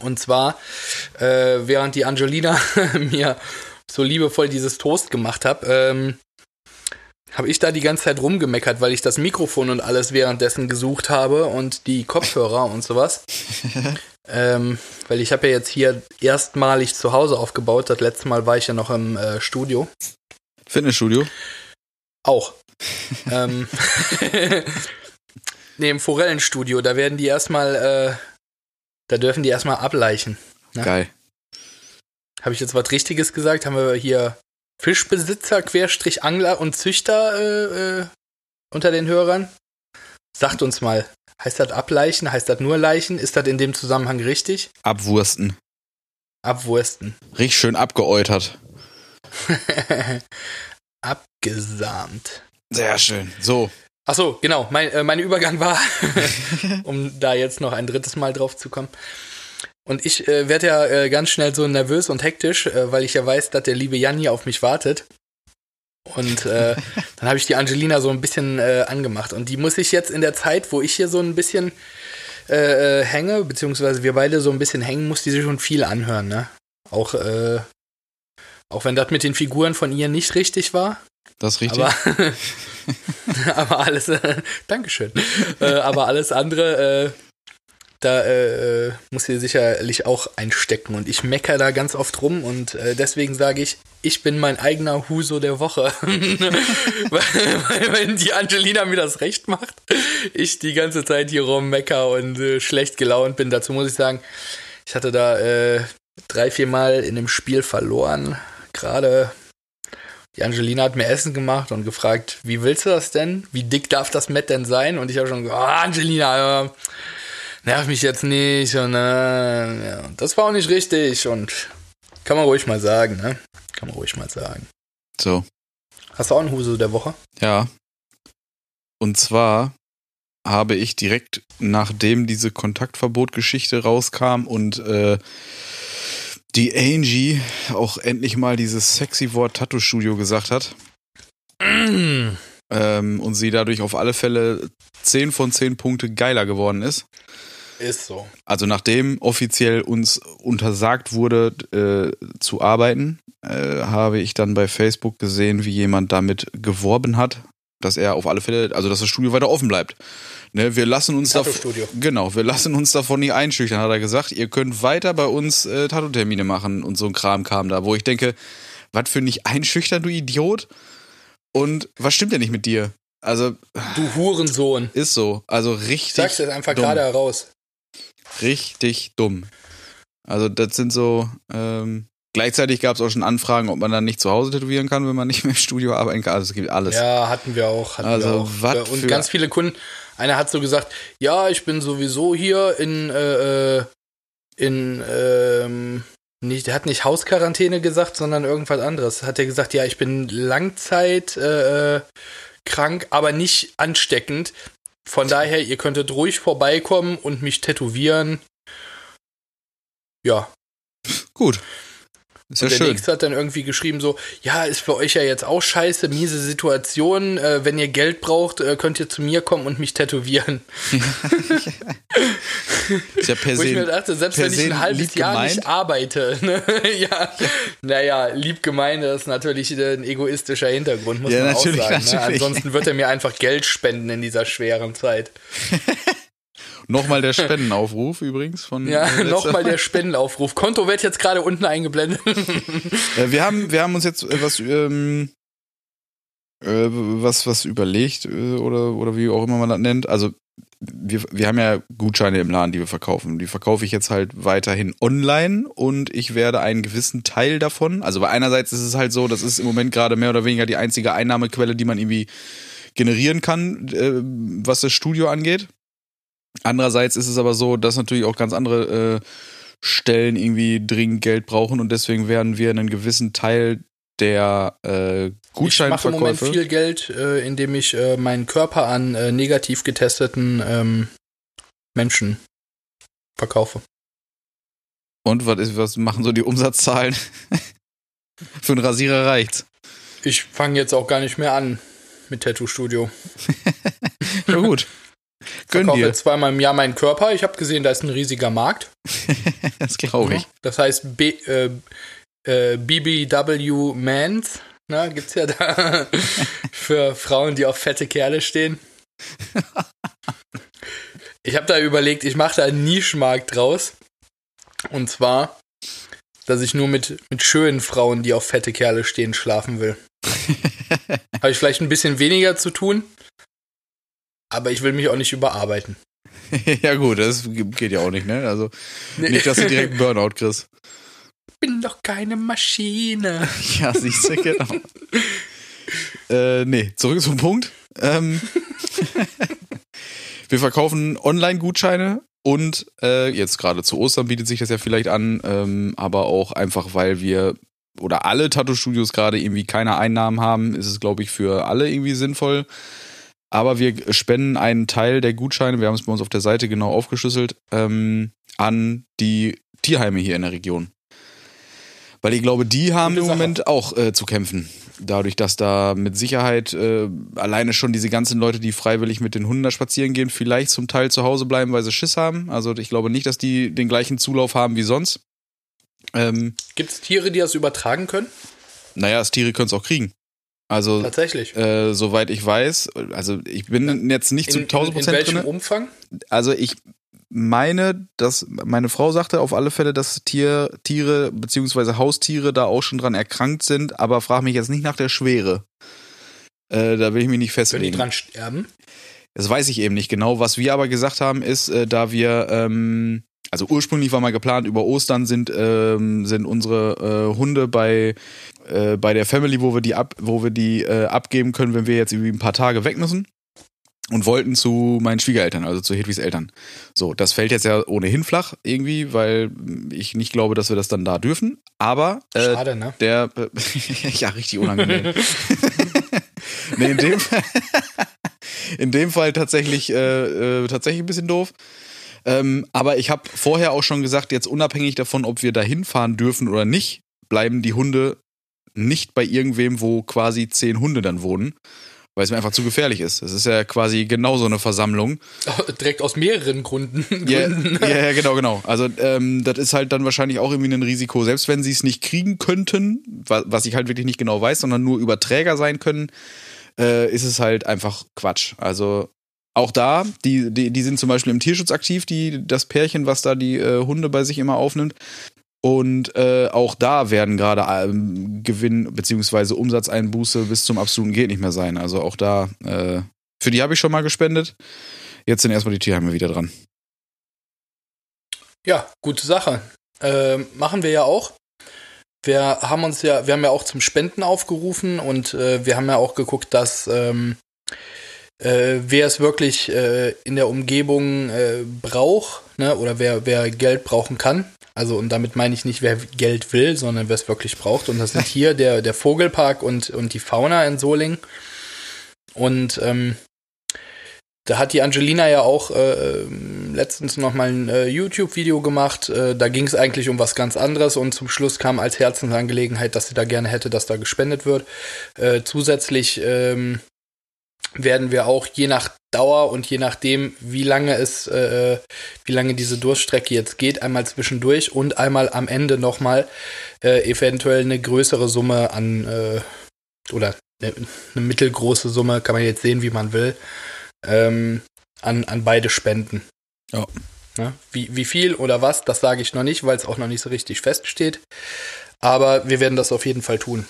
S1: Und zwar, äh, während die Angelina mir so liebevoll dieses Toast gemacht hat, ähm, habe ich da die ganze Zeit rumgemeckert, weil ich das Mikrofon und alles währenddessen gesucht habe und die Kopfhörer und sowas. ähm, weil ich habe ja jetzt hier erstmalig zu Hause aufgebaut. Das letzte Mal war ich ja noch im äh, Studio.
S2: Fitnessstudio?
S1: Auch. ähm, nee, im Forellenstudio. Da werden die erstmal, äh, da dürfen die erstmal ableichen.
S2: Ne? Geil.
S1: Habe ich jetzt was Richtiges gesagt? Haben wir hier Fischbesitzer, Querstrich Angler und Züchter äh, äh, unter den Hörern? Sagt uns mal, heißt das ableichen? Heißt das nur leichen? Ist das in dem Zusammenhang richtig?
S2: Abwursten.
S1: Abwursten.
S2: Richtig schön abgeäutert.
S1: Abgesahmt.
S2: Sehr schön. So.
S1: Ach so, genau. Mein, äh, mein Übergang war, um da jetzt noch ein drittes Mal drauf zu kommen. Und ich äh, werde ja äh, ganz schnell so nervös und hektisch, äh, weil ich ja weiß, dass der liebe Jan hier auf mich wartet. Und äh, dann habe ich die Angelina so ein bisschen äh, angemacht. Und die muss ich jetzt in der Zeit, wo ich hier so ein bisschen äh, äh hänge, beziehungsweise wir beide so ein bisschen hängen, muss die sich schon viel anhören, ne? Auch, äh, Auch wenn das mit den Figuren von ihr nicht richtig war.
S2: Das ist richtig.
S1: Aber, aber alles, äh, Dankeschön. Äh, aber alles andere, äh, da äh, äh, muss sie sicherlich auch einstecken. Und ich mecker da ganz oft rum und äh, deswegen sage ich, ich bin mein eigener Huso der Woche. weil, weil, wenn die Angelina mir das recht macht, ich die ganze Zeit hier rummecker und äh, schlecht gelaunt bin. Dazu muss ich sagen, ich hatte da äh, drei, vier Mal in dem Spiel verloren. Gerade die Angelina hat mir Essen gemacht und gefragt, wie willst du das denn? Wie dick darf das Met denn sein? Und ich habe schon gesagt, oh, Angelina, äh, nerv mich jetzt nicht. Und äh, ja, das war auch nicht richtig. Und kann man ruhig mal sagen, ne? Kann man ruhig mal sagen.
S2: So.
S1: Hast du auch einen Huse der Woche?
S2: Ja. Und zwar habe ich direkt nachdem diese Kontaktverbot-Geschichte rauskam und äh, die Angie auch endlich mal dieses sexy Wort Tattoo-Studio gesagt hat.
S1: Mm.
S2: Ähm, und sie dadurch auf alle Fälle 10 von 10 Punkte geiler geworden ist.
S1: Ist so.
S2: Also nachdem offiziell uns untersagt wurde äh, zu arbeiten, äh, habe ich dann bei Facebook gesehen, wie jemand damit geworben hat, dass er auf alle Fälle, also dass das Studio weiter offen bleibt. Ne, wir lassen uns davon, genau, wir lassen uns davon nicht einschüchtern, hat er gesagt. Ihr könnt weiter bei uns äh, Tattoo-Termine machen und so ein Kram kam da, wo ich denke, was für nicht einschüchtern, du Idiot? Und was stimmt denn nicht mit dir? Also
S1: Du Hurensohn.
S2: ist so, also richtig
S1: Sag's jetzt einfach
S2: dumm.
S1: gerade heraus.
S2: Richtig dumm. Also das sind so. Ähm, gleichzeitig gab es auch schon Anfragen, ob man dann nicht zu Hause tätowieren kann, wenn man nicht mehr im Studio arbeiten kann. Also es gibt alles.
S1: Ja, hatten wir auch. Hatten
S2: Also,
S1: wir auch. Und ganz viele Kunden. Einer hat so gesagt, ja, ich bin sowieso hier in, äh, äh, in, ähm, nicht, der hat nicht Hausquarantäne gesagt, sondern irgendwas anderes. Hat er gesagt, ja, ich bin Langzeit äh, äh, krank, aber nicht ansteckend. Von daher, ihr könntet ruhig vorbeikommen und mich tätowieren. Ja,
S2: Gut. Ist ja
S1: und der
S2: schön.
S1: nächste hat dann irgendwie geschrieben so, ja, ist für euch ja jetzt auch scheiße, miese Situation. Äh, wenn ihr Geld braucht, äh, könnt ihr zu mir kommen und mich tätowieren.
S2: Ist ja per
S1: Wo ich mir
S2: se.
S1: dachte, selbst wenn ich
S2: se
S1: ein halbes Jahr
S2: gemeint.
S1: nicht arbeite, ne? ja, naja, lieb gemeint, das ist natürlich ein egoistischer Hintergrund, muss
S2: Ja,
S1: man
S2: natürlich,
S1: auch sagen. Ne? Ansonsten wird er mir einfach Geld spenden in dieser schweren Zeit.
S2: Nochmal der Spendenaufruf übrigens von.
S1: Ja, nochmal der Spendenaufruf. Konto wird jetzt gerade unten eingeblendet.
S2: Äh, wir haben, wir haben uns jetzt äh, was, ähm, äh, was, was überlegt äh, oder oder wie auch immer man das nennt. Also wir, wir haben ja Gutscheine im Laden, die wir verkaufen. Die verkaufe ich jetzt halt weiterhin online und ich werde einen gewissen Teil davon. Also bei einerseits ist es halt so, das ist im Moment gerade mehr oder weniger die einzige Einnahmequelle, die man irgendwie generieren kann, äh, was das Studio angeht. Andererseits ist es aber so, dass natürlich auch ganz andere äh, Stellen irgendwie dringend Geld brauchen und deswegen werden wir einen gewissen Teil der äh,
S1: Ich mache im Moment
S2: Gutscheinverkäufe.
S1: viel Geld, äh, indem ich äh, meinen Körper an äh, negativ getesteten ähm, Menschen verkaufe.
S2: Und was, ist, was machen so die Umsatzzahlen? Für einen Rasierer reicht's.
S1: Ich fange jetzt auch gar nicht mehr an mit Tattoo Studio.
S2: Ja gut. Gönn
S1: Verkaufe
S2: dir.
S1: zweimal im Jahr meinen Körper. Ich habe gesehen, da ist ein riesiger Markt.
S2: Das glaube ich.
S1: Das heißt B, äh, äh, BBW Mans. Na, gibt's ja da für Frauen, die auf fette Kerle stehen. Ich habe da überlegt, ich mache da einen Nischmarkt draus. Und zwar, dass ich nur mit, mit schönen Frauen, die auf fette Kerle stehen, schlafen will. habe ich vielleicht ein bisschen weniger zu tun, aber ich will mich auch nicht überarbeiten.
S2: ja gut, das geht ja auch nicht, ne? Also nicht, dass du direkt einen Burnout kriegst.
S1: bin doch keine Maschine.
S2: Ja, siehst du, genau. äh, nee, zurück zum Punkt. Ähm, wir verkaufen Online-Gutscheine und äh, jetzt gerade zu Ostern bietet sich das ja vielleicht an, ähm, aber auch einfach, weil wir oder alle Tattoo-Studios gerade irgendwie keine Einnahmen haben, ist es, glaube ich, für alle irgendwie sinnvoll. Aber wir spenden einen Teil der Gutscheine, wir haben es bei uns auf der Seite genau aufgeschlüsselt, ähm, an die Tierheime hier in der Region. Weil ich glaube, die haben im. Moment auch äh, zu kämpfen. Dadurch, dass da mit Sicherheit äh, alleine schon diese ganzen Leute, die freiwillig mit den Hunden da spazieren gehen, vielleicht zum Teil zu Hause bleiben, weil sie Schiss haben. Also ich glaube nicht, dass die den gleichen Zulauf haben wie sonst. Ähm,
S1: Gibt es Tiere, die das übertragen können?
S2: Naja, das Tiere können es auch kriegen. Also,
S1: Tatsächlich.
S2: äh, soweit ich weiß, also ich bin jetzt nicht zu
S1: In, in,
S2: 1000
S1: in
S2: Prozent
S1: welchem
S2: drin.
S1: Umfang?
S2: Also ich meine, dass meine Frau sagte auf alle Fälle, dass Tier, Tiere beziehungsweise Haustiere da auch schon dran erkrankt sind, aber frag mich jetzt nicht nach der Schwere. Äh, da will ich mich nicht
S1: Können die
S2: festlegen.
S1: dran sterben?
S2: Das weiß ich eben nicht genau. Was wir aber gesagt haben, ist, äh, da wir, ähm, also ursprünglich war mal geplant, über Ostern sind, ähm, sind unsere äh, Hunde bei, äh, bei der Family, wo wir die, ab, wo wir die äh, abgeben können, wenn wir jetzt irgendwie ein paar Tage weg müssen. Und wollten zu meinen Schwiegereltern, also zu Hedwigs Eltern. So, das fällt jetzt ja ohnehin flach irgendwie, weil ich nicht glaube, dass wir das dann da dürfen. Aber äh,
S1: Schade, ne?
S2: der, ja, richtig unangenehm. nee, in dem, in dem Fall tatsächlich, äh, äh, tatsächlich ein bisschen doof. Ähm, aber ich habe vorher auch schon gesagt, jetzt unabhängig davon, ob wir da hinfahren dürfen oder nicht, bleiben die Hunde nicht bei irgendwem, wo quasi zehn Hunde dann wohnen, weil es mir einfach zu gefährlich ist. Es ist ja quasi genauso eine Versammlung.
S1: Direkt aus mehreren Gründen.
S2: Ja, ja, ja, genau, genau. Also ähm, das ist halt dann wahrscheinlich auch irgendwie ein Risiko, selbst wenn sie es nicht kriegen könnten, wa was ich halt wirklich nicht genau weiß, sondern nur Überträger sein können, äh, ist es halt einfach Quatsch. Also auch da, die, die, die sind zum Beispiel im Tierschutz aktiv, die, das Pärchen, was da die äh, Hunde bei sich immer aufnimmt. Und äh, auch da werden gerade ähm, Gewinn beziehungsweise Umsatzeinbuße bis zum absoluten geht nicht mehr sein. Also auch da, äh, für die habe ich schon mal gespendet. Jetzt sind erstmal die Tierheime wieder dran.
S1: Ja, gute Sache. Ähm, machen wir ja auch. Wir haben uns ja, wir haben ja auch zum Spenden aufgerufen und äh, wir haben ja auch geguckt, dass ähm, äh, wer es wirklich äh, in der Umgebung äh, braucht, ne, oder wer, wer Geld brauchen kann. Also, und damit meine ich nicht, wer Geld will, sondern wer es wirklich braucht. Und das sind hier der, der Vogelpark und, und die Fauna in Solingen. Und ähm, da hat die Angelina ja auch äh, letztens noch mal ein äh, YouTube-Video gemacht. Äh, da ging es eigentlich um was ganz anderes und zum Schluss kam als Herzensangelegenheit, dass sie da gerne hätte, dass da gespendet wird. Äh, zusätzlich ähm, werden wir auch je nach Dauer und je nachdem, wie lange es, äh, wie lange diese Durststrecke jetzt geht, einmal zwischendurch und einmal am Ende nochmal äh, eventuell eine größere Summe an äh, oder eine, eine mittelgroße Summe, kann man jetzt sehen, wie man will, ähm, an, an beide spenden.
S2: Ja.
S1: Ne? Wie, wie viel oder was, das sage ich noch nicht, weil es auch noch nicht so richtig feststeht. Aber wir werden das auf jeden Fall tun,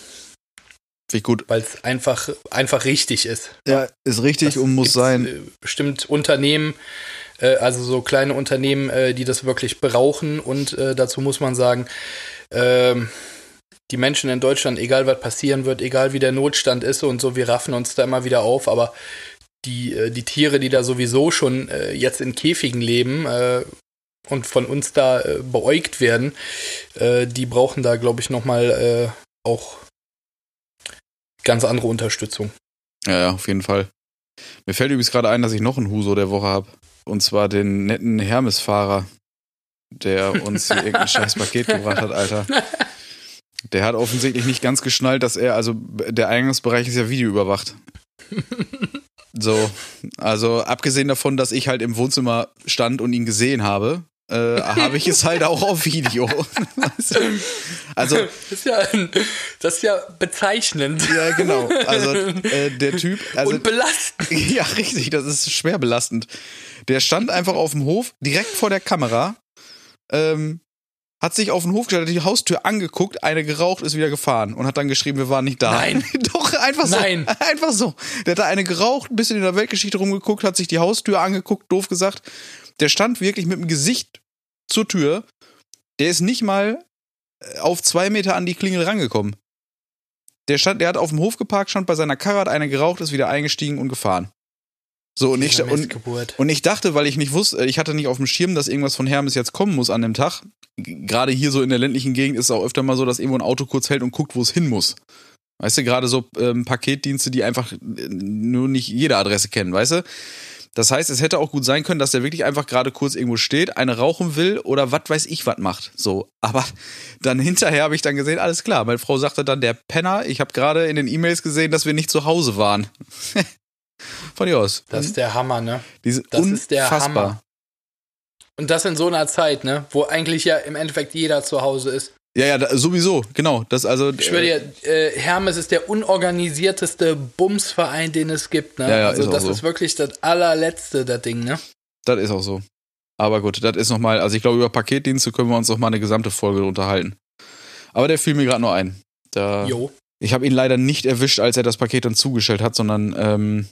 S2: Finde ich gut.
S1: weil es einfach, einfach richtig ist.
S2: Ja, ist richtig
S1: Das
S2: und muss sein.
S1: äh, Bestimmt Unternehmen, äh, also so kleine Unternehmen, äh, die das wirklich brauchen. Und dazu muss man sagen, ähm, die Menschen in Deutschland, egal was passieren wird, egal wie der Notstand ist und so, wir raffen uns da immer wieder auf, aber die, die Tiere, die da sowieso schon jetzt in Käfigen leben und von uns da beäugt werden, die brauchen da, glaube ich, nochmal äh, auch ganz andere Unterstützung.
S2: Ja, ja, auf jeden Fall. Mir fällt übrigens gerade ein, dass ich noch einen Huso der Woche habe. Und zwar den netten Hermes-Fahrer, der uns hier irgendein scheiß Paket gebracht hat, Alter. Der hat offensichtlich nicht ganz geschnallt, dass er, also der Eingangsbereich ist ja videoüberwacht. So, also abgesehen davon, dass ich halt im Wohnzimmer stand und ihn gesehen habe, äh, habe ich es halt auch auf Video. Also,
S1: Das ist ja, das ist ja bezeichnend.
S2: ja, genau. Also äh, der Typ, also
S1: und belastend.
S2: Ja, richtig, das ist schwer belastend. Der stand einfach auf dem Hof, direkt vor der Kamera, ähm, hat sich auf den Hof gestellt, hat die Haustür angeguckt, eine geraucht, ist wieder gefahren und hat dann geschrieben, wir waren nicht da.
S1: Nein.
S2: Doch, einfach so.
S1: Nein.
S2: Einfach so. Der hat da eine geraucht, ein bisschen in der Weltgeschichte rumgeguckt, hat sich die Haustür angeguckt, doof gesagt. Der stand wirklich mit dem Gesicht zur Tür. Der ist nicht mal äh, auf zwei Meter an die Klingel rangekommen. Der stand, der hat auf dem Hof geparkt, stand bei seiner Karre, hat eine geraucht, ist wieder eingestiegen und gefahren. So, und ich, und, und ich dachte, weil ich nicht wusste, ich hatte nicht auf dem Schirm, dass irgendwas von Hermes jetzt kommen muss an dem Tag. Gerade hier so in der ländlichen Gegend ist es auch öfter mal so, dass irgendwo ein Auto kurz hält und guckt, wo es hin muss. Weißt du, gerade so ähm, Paketdienste, die einfach äh, nur nicht jede Adresse kennen, weißt du? Das heißt, es hätte auch gut sein können, dass der wirklich einfach gerade kurz irgendwo steht, eine rauchen will oder was weiß ich was macht. So, aber dann hinterher habe ich dann gesehen, alles klar. Meine Frau sagte dann, der Penner, ich habe gerade in den E-Mails gesehen, dass wir nicht zu Hause waren. Von dir aus.
S1: Das ist der Hammer, ne?
S2: Diese
S1: Das ist der
S2: unfassbar.
S1: Hammer. Und das in so einer Zeit, ne? Wo eigentlich ja im Endeffekt jeder zu Hause ist.
S2: Ja, ja, da, sowieso, genau. Das also.
S1: Ich schwöre dir, äh, Hermes ist der unorganisierteste Bumsverein, den es gibt. Ne?
S2: Ja, ja,
S1: also
S2: ist auch
S1: das
S2: so.
S1: ist wirklich das allerletzte, das Ding, ne?
S2: Das ist auch so. Aber gut, das ist nochmal, also ich glaube, über Paketdienste können wir uns noch mal eine gesamte Folge unterhalten. Aber der fiel mir gerade nur ein. Da,
S1: Jo.
S2: ich habe ihn leider nicht erwischt, als er das Paket dann zugestellt hat, sondern ähm,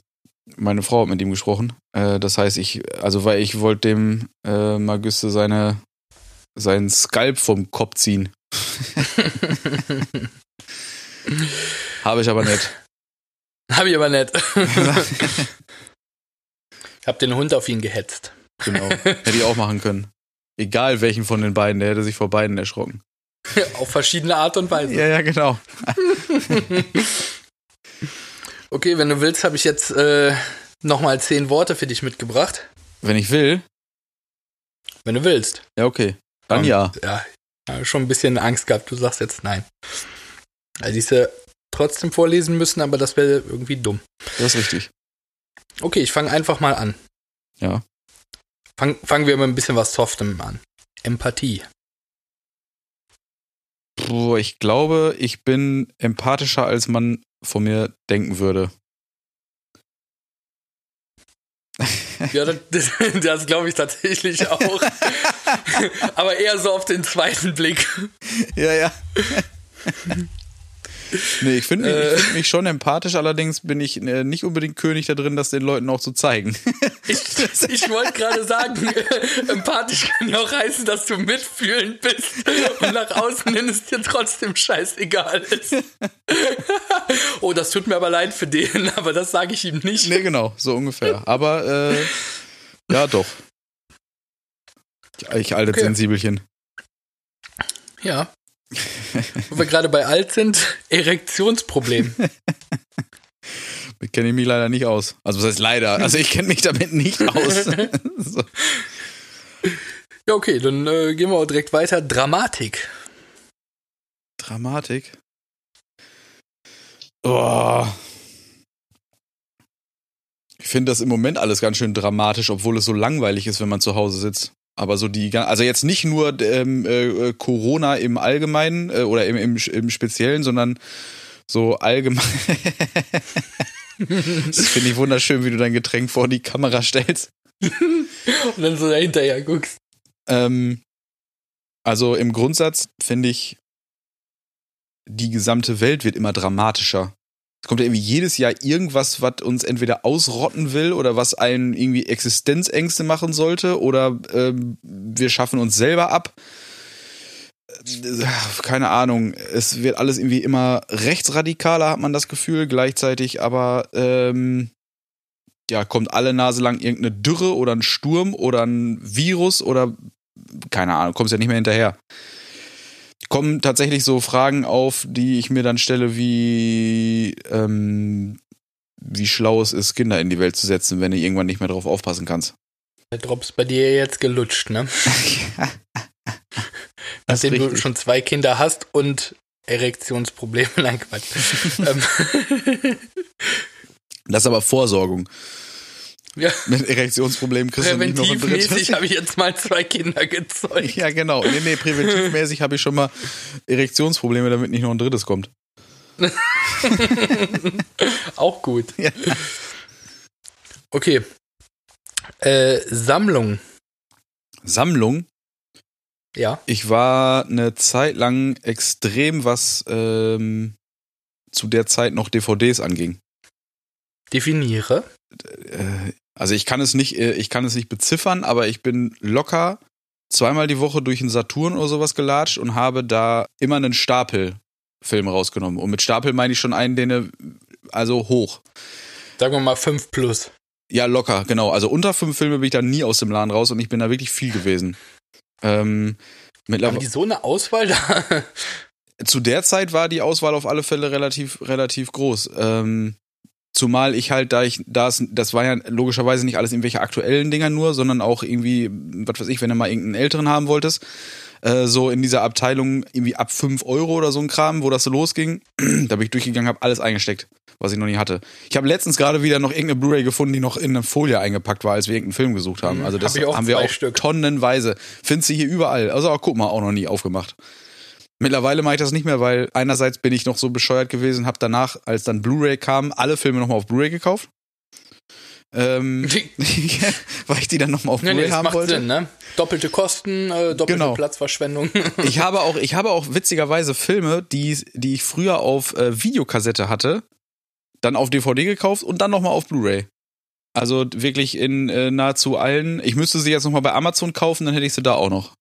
S2: meine Frau hat mit ihm gesprochen. Äh, das heißt, ich, also weil ich wollte dem äh, Magüste seine seinen Skalp vom Kopf ziehen. Habe ich aber nicht.
S1: Hab ich aber nicht. ich hab den Hund auf ihn gehetzt.
S2: genau. Hätte ich auch machen können. Egal welchen von den beiden, der hätte sich vor beiden erschrocken.
S1: auf verschiedene Art und Weise.
S2: Ja, ja, genau.
S1: Okay, wenn du willst, habe ich jetzt äh, nochmal zehn Worte für dich mitgebracht.
S2: Wenn ich will,
S1: Wenn du willst.
S2: ja, okay. Dann
S1: Ähm,
S2: ja.
S1: Ja, schon ein bisschen Angst gehabt. Du sagst jetzt nein. Also ich sie trotzdem vorlesen müssen, aber das wäre irgendwie dumm.
S2: Das ist richtig.
S1: Okay, ich fange einfach mal an.
S2: Ja.
S1: Fang, fangen wir mit ein bisschen was Softem an. Empathie.
S2: Puh, ich glaube, ich bin empathischer, als man von mir denken würde.
S1: Ja, das, das glaube ich tatsächlich auch. aber eher so auf den zweiten Blick.
S2: Ja, ja. nee, ich finde mich,
S1: Äh.
S2: find mich schon empathisch, allerdings bin ich äh, nicht unbedingt König da drin, das den Leuten auch zu zeigen.
S1: Ich, ich wollte gerade sagen, empathisch kann ja auch heißen, dass du mitfühlend bist und nach außen hin es dir trotzdem scheißegal ist. Oh, das tut mir aber leid für den, aber das sage ich ihm nicht.
S2: nee, genau, so ungefähr. Aber, äh, ja, doch. Ich altes
S1: Okay.
S2: Sensibelchen.
S1: Ja. Wo wir gerade bei alt sind, Erektionsproblem.
S2: Kenne ich mich leider nicht aus. Also, was heißt leider? Also, ich kenne mich damit nicht aus. so.
S1: Ja, okay, dann äh, gehen wir auch direkt weiter. Dramatik.
S2: Dramatik. Oh. Ich finde das im Moment alles ganz schön dramatisch, obwohl es so langweilig ist, wenn man zu Hause sitzt. Aber so die, also jetzt nicht nur ähm, äh, Corona im Allgemeinen äh, oder im, im, im Speziellen, sondern so allgemein. das finde ich wunderschön, wie du dein Getränk vor die Kamera stellst.
S1: Und dann so dahinterher guckst.
S2: Ähm, also im Grundsatz finde ich, die gesamte Welt wird immer dramatischer. Es kommt ja irgendwie jedes Jahr irgendwas, was uns entweder ausrotten will oder was einen irgendwie Existenzängste machen sollte oder ähm, wir schaffen uns selber ab. Äh, Keine Ahnung. Es wird alles irgendwie immer rechtsradikaler, hat man das Gefühl, gleichzeitig aber ähm, ja, kommt alle Nase lang irgendeine Dürre oder ein Sturm oder ein Virus oder keine Ahnung, kommst ja nicht mehr hinterher. Kommen tatsächlich so Fragen auf, die ich mir dann stelle, wie ähm, wie schlau es ist, Kinder in die Welt zu setzen, wenn du irgendwann nicht mehr drauf aufpassen kannst.
S1: Der Drops bei dir jetzt gelutscht, ne? Nachdem du schon zwei Kinder hast und Erektionsprobleme. Nein, Quatsch. ähm,
S2: Das ist aber Vorsorgung.
S1: Ja,
S2: Mit Erektionsproblemen kriegst du nicht noch ein
S1: präventivmäßig
S2: drittes.
S1: habe ich jetzt mal zwei Kinder gezeugt.
S2: Ja, genau. Nee, nee, präventivmäßig habe ich schon mal Erektionsprobleme, damit nicht noch ein drittes kommt.
S1: Auch gut.
S2: Ja.
S1: Okay. Äh, Sammlung.
S2: Sammlung.
S1: Ja.
S2: Ich war eine Zeit lang extrem, was ähm, zu der Zeit noch DVDs anging.
S1: Definiere.
S2: Äh, also ich kann es nicht, äh, ich kann es nicht beziffern, aber ich bin locker zweimal die Woche durch einen Saturn oder sowas gelatscht und habe da immer einen Stapel Film rausgenommen. Und mit Stapel meine ich schon einen, den äh, also hoch.
S1: Sagen wir mal 5 plus.
S2: Ja, locker, genau. Also unter fünf Filme bin ich da nie aus dem Laden raus und ich bin da wirklich viel gewesen. Ähm,
S1: Haben
S2: mittlerweile,
S1: die so eine Auswahl da?
S2: zu der Zeit war die Auswahl auf alle Fälle relativ, relativ groß. Ähm, zumal ich halt, da ich, das, das war ja logischerweise nicht alles irgendwelche aktuellen Dinger nur, sondern auch irgendwie, was weiß ich, wenn du mal irgendeinen älteren haben wolltest, äh, so in dieser Abteilung irgendwie ab 5 Euro oder so ein Kram, wo das so losging, da bin ich durchgegangen, habe alles eingesteckt, was ich noch nie hatte. Ich habe letztens gerade wieder noch irgendeine Blu-ray gefunden, die noch in eine Folie eingepackt war, als wir irgendeinen Film gesucht haben.
S1: Mhm,
S2: Also das
S1: hab
S2: haben wir auch
S1: Stück.
S2: tonnenweise. Findest du hier überall. Also auch, guck mal, auch noch nie aufgemacht. Mittlerweile mache ich das nicht mehr, weil einerseits bin ich noch so bescheuert gewesen, habe danach, als dann Blu-ray kam, alle Filme nochmal auf Blu-ray gekauft. Ähm, weil ich die dann nochmal auf
S1: Nee, nee,
S2: Blu-ray
S1: das
S2: haben
S1: macht
S2: wollte.
S1: Sinn, ne? Doppelte Kosten, äh, doppelte
S2: Genau.
S1: Platzverschwendung.
S2: Ich habe auch, ich habe auch witzigerweise Filme, die, die ich früher auf äh, Videokassette hatte, dann auf DVD gekauft und dann nochmal auf Blu-ray. Also wirklich in äh, nahezu allen. Ich müsste sie jetzt nochmal bei Amazon kaufen, dann hätte ich sie da auch noch.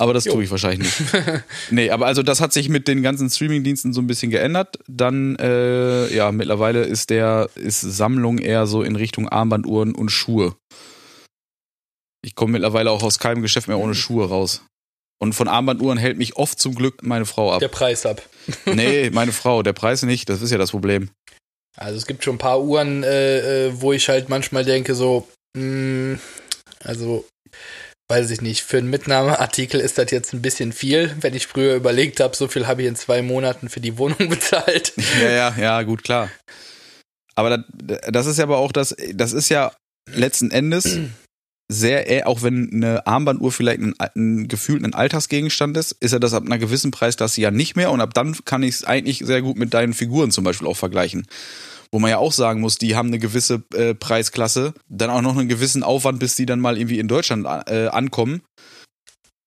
S2: Aber das
S1: Jo.
S2: tue ich wahrscheinlich nicht. nee, aber also das hat sich mit den ganzen Streamingdiensten so ein bisschen geändert. Dann, äh, ja, mittlerweile ist der, ist Sammlung eher so in Richtung Armbanduhren und Schuhe. Ich komme mittlerweile auch aus keinem Geschäft mehr ohne Schuhe raus. Und von Armbanduhren hält mich oft zum Glück meine Frau ab.
S1: Der Preis ab.
S2: Nee, meine Frau, der Preis nicht, das ist ja das Problem.
S1: Also es gibt schon ein paar Uhren, äh, äh, wo ich halt manchmal denke, so, mh, also weiß ich nicht, für einen Mitnahmeartikel ist das jetzt ein bisschen viel. Wenn ich früher überlegt habe, so viel habe ich in zwei Monaten für die Wohnung bezahlt.
S2: Ja, ja, ja, gut, klar. Aber das, das ist ja aber auch das, das ist ja letzten Endes sehr, äh, auch wenn eine Armbanduhr vielleicht ein, ein gefühlt ein Alltagsgegenstand ist, ist ja das ab einer gewissen Preisklasse ja nicht mehr und ab dann kann ich es eigentlich sehr gut mit deinen Figuren zum Beispiel auch vergleichen. Wo man ja auch sagen muss, die haben eine gewisse äh, Preisklasse, dann auch noch einen gewissen Aufwand, bis die dann mal irgendwie in Deutschland äh, ankommen.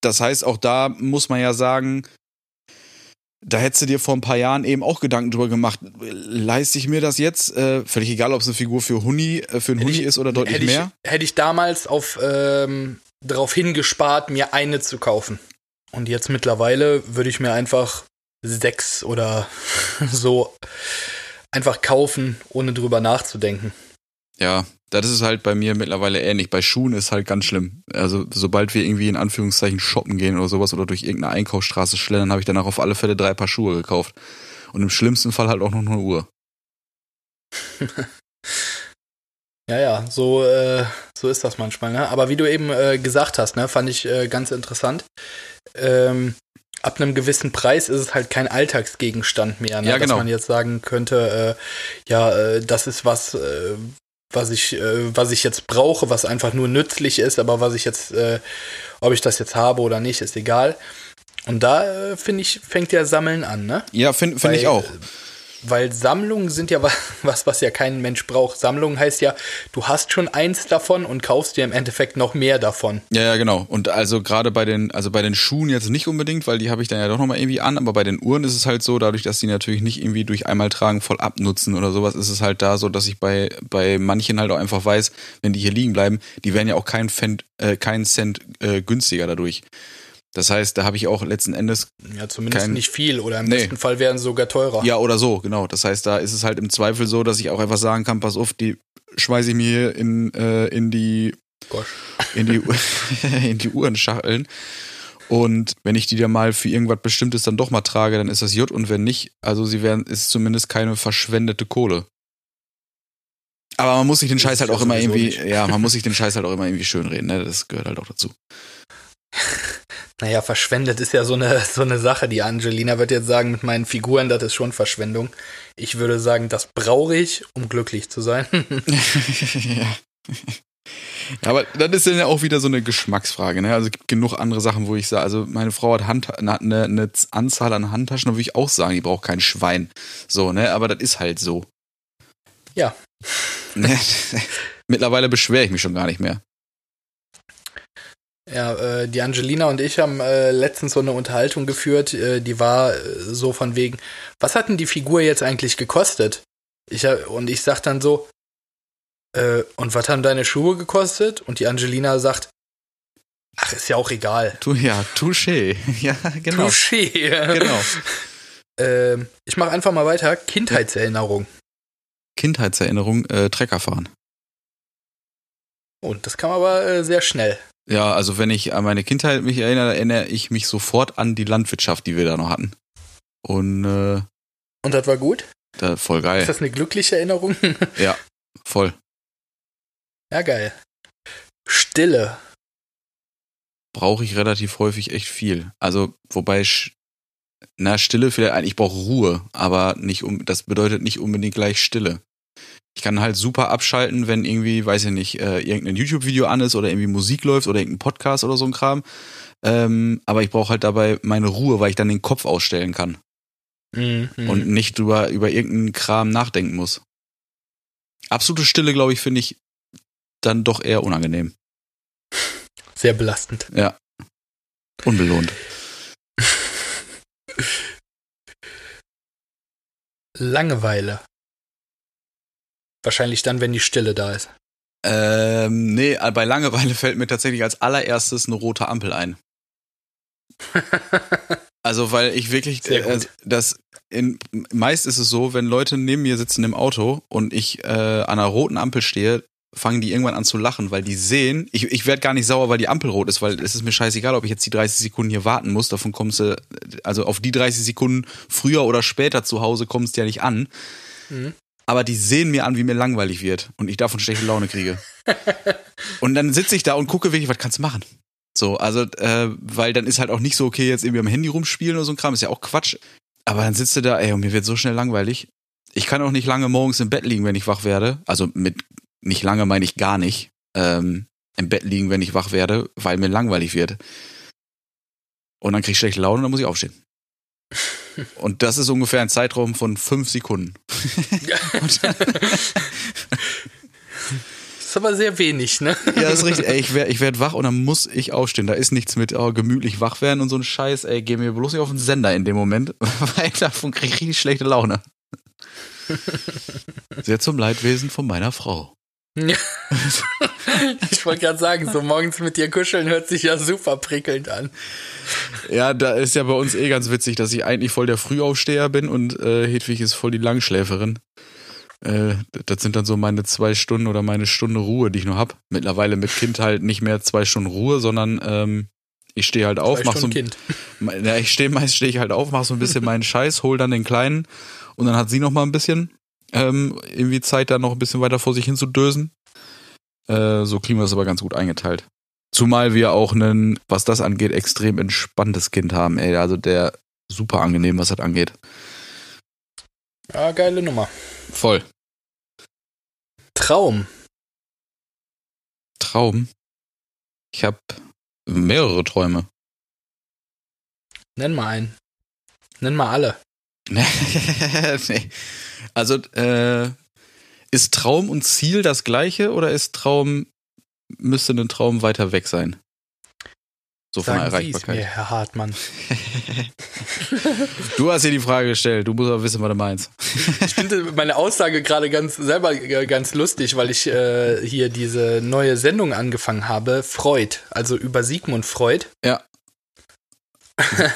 S2: Das heißt, auch da muss man ja sagen, da hättest du dir vor ein paar Jahren eben auch Gedanken drüber gemacht. Leiste ich mir das jetzt? Äh, völlig egal, ob es eine Figur für Huni, äh, für einen
S1: Hätte
S2: Huni
S1: ich-
S2: ist oder deutlich
S1: hätte ich,
S2: mehr.
S1: Hätte ich damals auf ähm, darauf hingespart, mir eine zu kaufen. Und jetzt mittlerweile würde ich mir einfach sechs oder so einfach kaufen, ohne drüber nachzudenken.
S2: Ja, das ist halt bei mir mittlerweile ähnlich. Bei Schuhen ist halt ganz schlimm. Also sobald wir irgendwie in Anführungszeichen shoppen gehen oder sowas oder durch irgendeine Einkaufsstraße schlendern, habe ich danach auf alle Fälle drei Paar Schuhe gekauft. Und im schlimmsten Fall halt auch noch eine Uhr.
S1: Ja, ja, so, äh, so ist das manchmal. Ne? Aber wie du eben äh, gesagt hast, ne, fand ich äh, ganz interessant. Ähm, ab einem gewissen Preis ist es halt kein Alltagsgegenstand mehr, ne?
S2: Ja, genau.
S1: dass man jetzt sagen könnte, äh, ja, äh, das ist was, äh, was ich, äh, was ich jetzt brauche, was einfach nur nützlich ist, aber was ich jetzt, äh, ob ich das jetzt habe oder nicht, ist egal. Und da äh, finde ich, fängt ja Sammeln an, ne?
S2: Ja, finde find ich auch.
S1: Weil Sammlungen sind ja wa- was, was ja kein Mensch braucht. Sammlung heißt ja, du hast schon eins davon und kaufst dir im Endeffekt noch mehr davon.
S2: Ja, ja, genau. Und also gerade bei den, also bei den Schuhen jetzt nicht unbedingt, weil die habe ich dann ja doch nochmal irgendwie an, aber bei den Uhren ist es halt so, dadurch, dass die natürlich nicht irgendwie durch einmal tragen voll abnutzen oder sowas, ist es halt da so, dass ich bei, bei manchen halt auch einfach weiß, wenn die hier liegen bleiben, die werden ja auch keinen Cent, äh, keinen Cent äh, günstiger dadurch. Das heißt, da habe ich auch letzten Endes
S1: Ja, zumindest
S2: Kein-
S1: nicht viel oder im
S2: Nee.
S1: besten Fall werden sie sogar teurer.
S2: Ja, oder so, genau. Das heißt, da ist es halt im Zweifel so, dass ich auch einfach sagen kann, pass auf, die schmeiße ich mir hier in, äh, in die
S1: Gosh.
S2: in die, in die Uhrenschachteln. Und wenn ich die dann mal für irgendwas Bestimmtes dann doch mal trage, dann ist das J. Und wenn nicht, also sie werden, ist zumindest keine verschwendete Kohle. Aber man muss sich den Scheiß halt auch immer irgendwie,
S1: nicht.
S2: ja, man muss sich den Scheiß halt auch immer irgendwie schönreden, ne? Das gehört halt auch dazu.
S1: Naja, verschwendet ist ja so eine, so eine Sache. Die Angelina wird jetzt sagen, mit meinen Figuren, das ist schon Verschwendung. Ich würde sagen, das brauche ich, um glücklich zu sein.
S2: ja. Ja, aber das ist dann ja auch wieder so eine Geschmacksfrage, ne? Also es gibt genug andere Sachen, wo ich sage, also meine Frau hat Hand, eine, eine Anzahl an Handtaschen, da würde ich auch sagen, die braucht kein Schwein. So, ne? Aber das ist halt so.
S1: Ja.
S2: Ne? Mittlerweile beschwere ich mich schon gar nicht mehr.
S1: Ja, äh, die Angelina und ich haben äh, letztens so eine Unterhaltung geführt, äh, die war äh, so von wegen, was hat denn die Figur jetzt eigentlich gekostet? Ich, und ich sag dann so, äh, und was haben deine Schuhe gekostet? Und die Angelina sagt, ach, ist ja auch egal.
S2: Tu, ja, touché. Ja, genau.
S1: Touché.
S2: Genau.
S1: ähm, ich mache einfach mal weiter. Kindheitserinnerung.
S2: Kindheitserinnerung, äh, Trecker fahren.
S1: Und das kam aber sehr schnell.
S2: Ja, also wenn ich an meine Kindheit mich erinnere, erinnere ich mich sofort an die Landwirtschaft, die wir da noch hatten. Und äh,
S1: Und das war gut?
S2: da, voll geil.
S1: Ist das eine glückliche Erinnerung?
S2: Ja, voll.
S1: ja, geil. Stille.
S2: brauche ich relativ häufig echt viel. Also, wobei, na, Stille vielleicht, ich brauche Ruhe, aber nicht um, das bedeutet nicht unbedingt gleich Stille. Ich kann halt super abschalten, wenn irgendwie, weiß ich nicht, äh, irgendein YouTube-Video an ist oder irgendwie Musik läuft oder irgendein Podcast oder so ein Kram. Ähm, aber ich brauche halt dabei meine Ruhe, weil ich dann den Kopf ausstellen kann
S1: Mhm,
S2: und nicht drüber, über irgendeinen Kram nachdenken muss. Absolute Stille, glaube ich, finde ich dann doch eher unangenehm.
S1: Sehr belastend.
S2: Ja. Unbelohnt.
S1: Langeweile. Wahrscheinlich dann, wenn die Stille da ist.
S2: Ähm, nee, bei Langeweile fällt mir tatsächlich als allererstes eine rote Ampel ein. Also, weil ich wirklich, äh, das, in, meist ist es so, wenn Leute neben mir sitzen im Auto und ich äh, an einer roten Ampel stehe, fangen die irgendwann an zu lachen, weil die sehen, ich, ich werde gar nicht sauer, weil die Ampel rot ist, weil es ist mir scheißegal, ob ich jetzt die 30 Sekunden hier warten muss, davon kommst du, also auf die 30 Sekunden früher oder später zu Hause kommst du ja nicht an.
S1: Mhm.
S2: Aber die sehen mir an, wie mir langweilig wird und ich davon schlechte Laune kriege. und dann sitze ich da und gucke wirklich, was kannst du machen? So, also, äh, weil dann ist halt auch nicht so, okay, jetzt irgendwie am Handy rumspielen oder so ein Kram, ist ja auch Quatsch. Aber dann sitzt du da, ey, und mir wird so schnell langweilig. Ich kann auch nicht lange morgens im Bett liegen, wenn ich wach werde. Also mit nicht lange meine ich gar nicht. Ähm, Im Bett liegen, wenn ich wach werde, weil mir langweilig wird. Und dann krieg ich schlechte Laune und dann muss ich aufstehen. Und das ist ungefähr ein Zeitraum von fünf Sekunden.
S1: ist aber sehr wenig, ne?
S2: Ja, das ist richtig. Ey, ich werde ich werd wach und dann muss ich aufstehen. Da ist nichts mit oh, gemütlich wach werden und so ein Scheiß. Ey, geh mir bloß nicht auf den Sender in dem Moment, weil davon krieg ich richtig schlechte Laune. Sehr zum Leidwesen von meiner Frau.
S1: Ja. ich wollte gerade sagen, so morgens mit dir kuscheln hört sich ja super prickelnd an.
S2: Ja, da ist ja bei uns eh ganz witzig, dass ich eigentlich voll der Frühaufsteher bin und äh, Hedwig ist voll die Langschläferin. Äh, das sind dann so meine zwei Stunden oder meine Stunde Ruhe, die ich noch hab. Mittlerweile mit Kind halt nicht mehr zwei Stunden Ruhe, sondern ähm, ich stehe halt auf,
S1: Zwei
S2: mach so
S1: Stunden
S2: ein,
S1: Kind.
S2: Ja, ich stehe meist stehe ich halt auf, mach so ein bisschen meinen Scheiß, hol dann den Kleinen und dann hat sie noch mal ein bisschen ähm, irgendwie Zeit, da noch ein bisschen weiter vor sich hin zu dösen. Äh, so kriegen wir das aber ganz gut eingeteilt. Zumal wir auch einen, was das angeht, extrem entspanntes Kind haben, ey. Also der super angenehm, was das angeht.
S1: Ja, geile Nummer.
S2: Voll.
S1: Traum.
S2: Traum. Ich habe mehrere Träume.
S1: Nenn mal einen. Nenn mal alle.
S2: nee. Also, äh, ist Traum und Ziel das gleiche oder ist Traum, müsste ein Traum weiter weg sein? So von der
S1: Sagen Sie es
S2: Erreichbarkeit.
S1: mir, Herr Hartmann.
S2: Du hast dir die Frage gestellt, du musst aber wissen, was du meinst.
S1: Ich finde meine Aussage gerade ganz selber äh, ganz lustig, weil ich äh, hier diese neue Sendung angefangen habe, Freud, also über Sigmund Freud.
S2: Ja.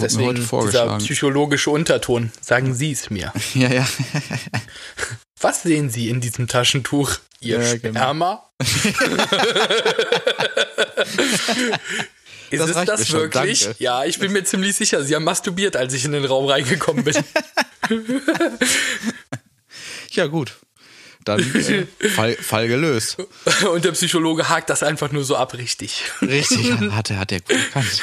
S1: Deswegen
S2: heute
S1: dieser
S2: vorgeschlagen.
S1: psychologische Unterton. Sagen Sie es mir.
S2: Ja, ja.
S1: Was sehen Sie in diesem Taschentuch? Ihr
S2: Ja, genau.
S1: Sperma? Ist
S2: Das
S1: es das
S2: schon,
S1: wirklich?
S2: danke.
S1: Ja, ich bin mir ziemlich sicher. Sie haben masturbiert, als ich in den Raum reingekommen bin.
S2: Ja, gut. Dann äh, Fall, Fall gelöst.
S1: Und der Psychologe hakt das einfach nur so ab, richtig.
S2: Richtig, hat er, hat er gut erkannt.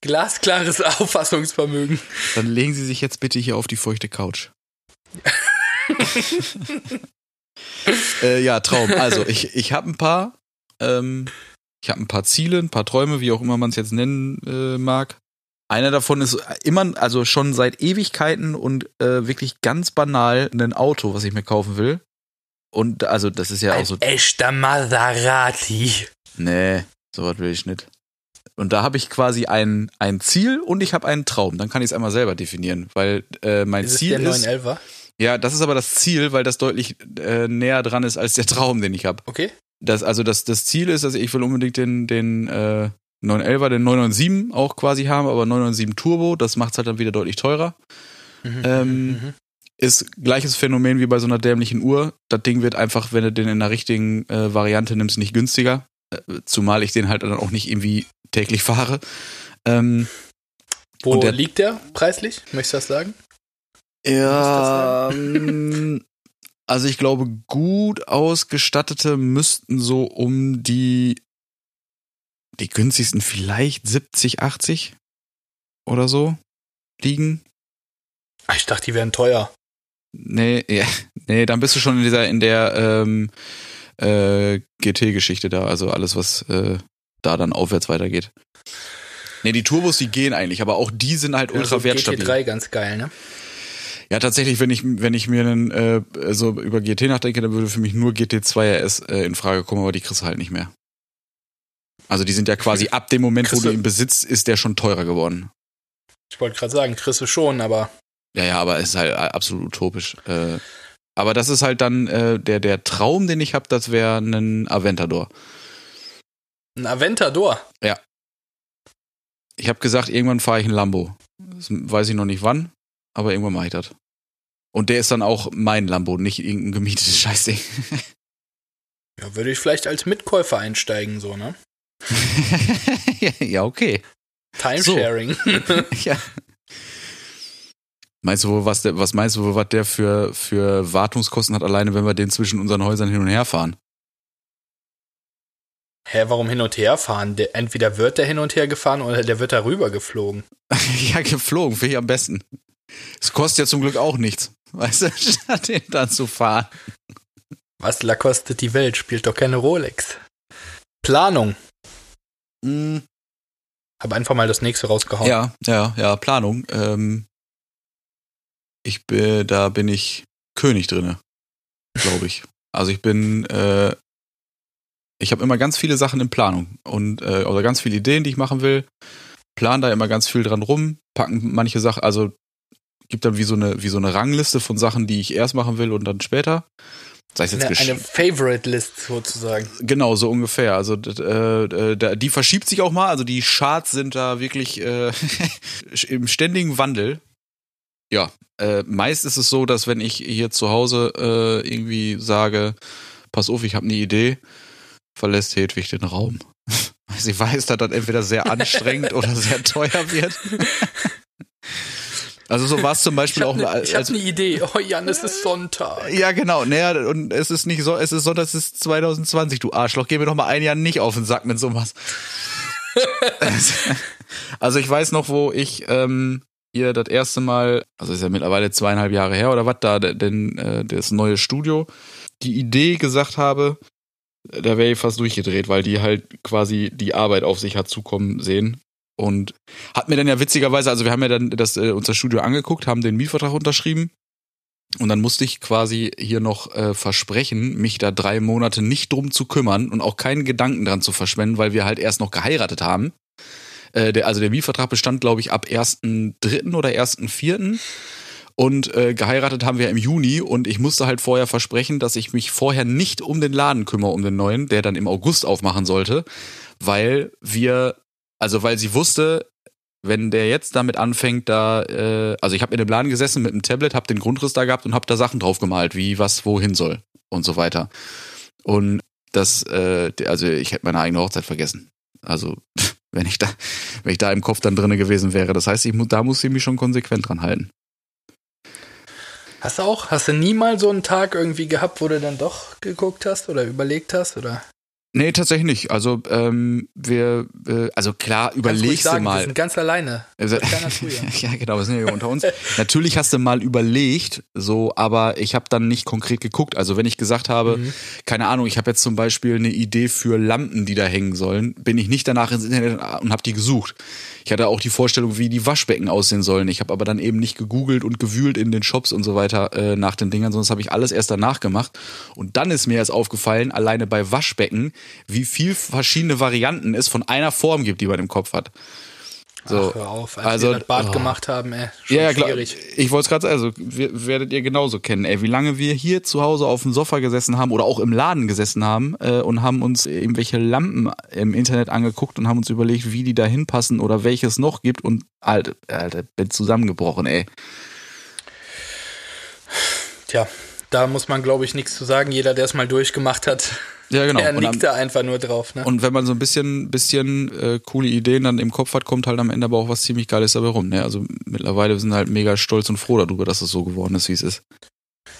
S1: Glasklares Auffassungsvermögen.
S2: Dann legen Sie sich jetzt bitte hier auf die feuchte Couch. äh, ja, Traum. Also ich, ich habe ein paar, ähm, ich habe ein paar Ziele, ein paar Träume, wie auch immer man es jetzt nennen äh, mag. Einer davon ist immer, also schon seit Ewigkeiten und äh, wirklich ganz banal ein Auto, was ich mir kaufen will. Und also das ist ja auch
S1: Ein
S2: so,
S1: echter Maserati.
S2: nee, sowas will ich nicht. Und da habe ich quasi ein, ein Ziel und ich habe einen Traum. Dann kann ich es einmal selber definieren, weil äh, mein
S1: Ist es
S2: Ziel
S1: der
S2: ist,
S1: 911er?
S2: ja, das ist aber das Ziel, weil das deutlich äh, näher dran ist als der Traum, den ich habe.
S1: Okay.
S2: Das, also das, das Ziel ist, dass ich will unbedingt den, den äh, 911er, den 997 auch quasi haben, aber 997 Turbo, das macht's halt dann wieder deutlich teurer.
S1: Mhm,
S2: Ähm,
S1: mhm.
S2: Ist gleiches Phänomen wie bei so einer dämlichen Uhr. Das Ding wird einfach, wenn du den in der richtigen äh, Variante nimmst, nicht günstiger. Äh, zumal ich den halt dann auch nicht irgendwie täglich fahre. Ähm,
S1: Wo
S2: der-
S1: liegt der preislich? Möchtest du das sagen?
S2: Ja, ähm, also ich glaube, gut ausgestattete müssten so um die die günstigsten vielleicht 70, 80 oder so liegen.
S1: Ah, Ich dachte, die wären teuer.
S2: Nee, ja, nee, dann bist du schon in dieser in der ähm, äh, GT-Geschichte da, also alles was äh, da dann aufwärts weitergeht. Ne, die Turbos, die gehen eigentlich, aber auch die sind halt ultra
S1: also
S2: wertstabil.
S1: GT3 ganz geil, ne?
S2: Ja, tatsächlich, wenn ich, wenn ich mir einen, äh, so über GT nachdenke, dann würde für mich nur GT2 RS äh, in Frage kommen, aber die kriegst du halt nicht mehr. Also die sind ja quasi ab dem Moment, wo
S1: Kriegst
S2: du
S1: du-
S2: ihn besitzt, ist der schon teurer geworden.
S1: Ich wollte gerade sagen, kriegst du schon, aber
S2: Ja, ja, aber es ist halt absolut utopisch. Äh, aber das ist halt dann äh, der, der Traum, den ich habe, das wäre ein Aventador.
S1: ein Aventador.
S2: Ich habe gesagt, irgendwann fahre ich ein Lambo. Das weiß ich noch nicht wann, aber irgendwann mache ich das. Und der ist dann auch mein Lambo, nicht irgendein gemietetes Scheißding.
S1: Ja, würde ich vielleicht als Mitkäufer einsteigen, so, ne?
S2: ja, okay.
S1: Timesharing.
S2: ja. Meinst du wohl, was der, was meinst du wohl, was der für, für Wartungskosten hat, alleine wenn wir den zwischen unseren Häusern hin und her fahren?
S1: Hä, warum hin und her fahren? Der, entweder wird der hin und her gefahren oder der wird darüber geflogen.
S2: ja, geflogen, finde ich am besten. Es kostet ja zum Glück auch nichts. Weißt du, statt den dann zu fahren.
S1: Was la kostet die Welt? Spielt doch keine Rolex. Planung.
S2: Mm,
S1: Hab einfach mal das nächste rausgehauen.
S2: Ja, ja, ja, Planung. Ähm, ich bin, da bin ich König drinne, glaube ich. Also ich bin, äh, ich habe immer ganz viele Sachen in Planung und äh, oder ganz viele Ideen, die ich machen will. Plan da immer ganz viel dran rum, packen manche Sachen, also gibt dann wie so eine wie so eine Rangliste von Sachen, die ich erst machen will und dann später. Sei es jetzt
S1: Eine, eine Favorite-List sozusagen.
S2: Genau, so ungefähr. Also äh, die verschiebt sich auch mal. Also die Charts sind da wirklich äh, im ständigen Wandel. Ja, äh, meist ist es so, dass wenn ich hier zu Hause äh, irgendwie sage, pass auf, ich habe eine Idee, verlässt Hedwig den Raum. Sie weiß, dass das entweder sehr anstrengend oder sehr teuer wird. Also so war es zum
S1: Ich
S2: Beispiel auch
S1: habe eine
S2: als,
S1: hab ne Idee. Oh Jan, es ist Sonntag.
S2: ja, genau. Naja, und es ist nicht so, es ist Sonntag, es ist 2020, du Arschloch. Geh mir doch mal ein Jahr nicht auf den Sack mit sowas. also ich weiß noch, wo ich ähm, hier das erste Mal, also ist ja mittlerweile zweieinhalb Jahre her oder was da, denn äh, das neue Studio, die Idee gesagt habe, da wäre ich fast durchgedreht, weil die halt quasi die Arbeit auf sich hat zukommen sehen. Und hat mir dann ja witzigerweise, also wir haben ja dann das, äh, unser Studio angeguckt, haben den Mietvertrag unterschrieben. Und dann musste ich quasi hier noch äh, versprechen, mich da drei Monate nicht drum zu kümmern und auch keinen Gedanken dran zu verschwenden, weil wir halt erst noch geheiratet haben. Äh, der, also der Mietvertrag bestand, glaube ich, ab 1.3. oder 1.4. Und äh, geheiratet haben wir im Juni und ich musste halt vorher versprechen, dass ich mich vorher nicht um den Laden kümmere, um den neuen, der dann im August aufmachen sollte, weil wir, also weil sie wusste, wenn der jetzt damit anfängt, da, äh, also ich habe in dem Laden gesessen mit dem Tablet, habe den Grundriss da gehabt und habe da Sachen drauf gemalt, wie was wohin soll und so weiter. Und das, äh, also ich hätte meine eigene Hochzeit vergessen. Also wenn ich da, wenn ich da im Kopf dann drinne gewesen wäre. Das heißt, ich, da muss ich mich schon konsequent dran halten.
S1: Hast du auch? Hast du nie mal so einen Tag irgendwie gehabt, wo du dann doch geguckt hast oder überlegt hast? Oder?
S2: Nee, tatsächlich nicht. Also ähm, wir, äh, also klar, überlegst du
S1: sagen, Wir
S2: mal.
S1: sind ganz alleine.
S2: Also, ja, genau, wir sind ja hier unter uns. Natürlich hast du mal überlegt, so, aber ich habe dann nicht konkret geguckt. Also wenn ich gesagt habe,
S1: Mhm.
S2: keine Ahnung, ich habe jetzt zum Beispiel eine Idee für Lampen, die da hängen sollen, bin ich nicht danach ins Internet und habe die gesucht. Ich hatte auch die Vorstellung, wie die Waschbecken aussehen sollen. Ich habe aber dann eben nicht gegoogelt und gewühlt in den Shops und so weiter äh, nach den Dingern, sondern das habe ich alles erst danach gemacht. Und dann ist mir erst aufgefallen, alleine bei Waschbecken, wie viel verschiedene Varianten es von einer Form gibt, die man im Kopf hat. So,
S1: Ach, hör auf, als
S2: also,
S1: wir das Bad
S2: oh.
S1: gemacht haben, ey. Schon
S2: ja, ja, klar.
S1: schwierig.
S2: Ich wollte es gerade sagen, also wir, werdet ihr genauso kennen, ey, wie lange wir hier zu Hause auf dem Sofa gesessen haben oder auch im Laden gesessen haben äh, und haben uns irgendwelche Lampen im Internet angeguckt und haben uns überlegt, wie die da hinpassen oder welche es noch gibt und Alter, Alter, bin zusammengebrochen, ey.
S1: Tja, da muss man, glaube ich, nichts zu sagen. Jeder, der es mal durchgemacht hat,
S2: Ja, genau. am,
S1: nickt da einfach nur drauf. Ne?
S2: und wenn man so ein bisschen, bisschen äh, coole Ideen dann im Kopf hat, kommt halt am Ende aber auch was ziemlich Geiles dabei rum. Ne? Also mittlerweile sind wir halt mega stolz und froh darüber, dass es so geworden ist, wie es ist.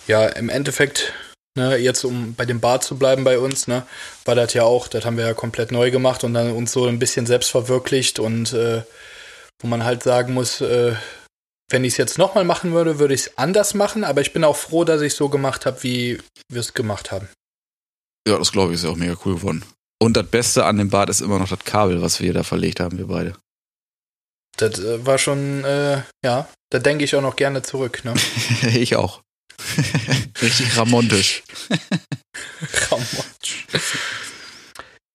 S1: Ja, im Endeffekt, ne, jetzt um bei dem Bad zu bleiben bei uns, ne, war das ja auch, das haben wir ja komplett neu gemacht und dann uns so ein bisschen selbst verwirklicht und äh, wo man halt sagen muss, äh, wenn ich es jetzt nochmal machen würde, würde ich es anders machen, aber ich bin auch froh, dass ich so gemacht habe, wie wir es gemacht haben.
S2: Ja, das glaube ich ist ja auch mega cool geworden. Und das Beste an dem Bad ist immer noch das Kabel, was wir da verlegt haben, wir beide.
S1: Das äh, war schon, äh, ja, da denke ich auch noch gerne zurück. Ne?
S2: ich auch. Richtig ramontisch.
S1: Ramontisch.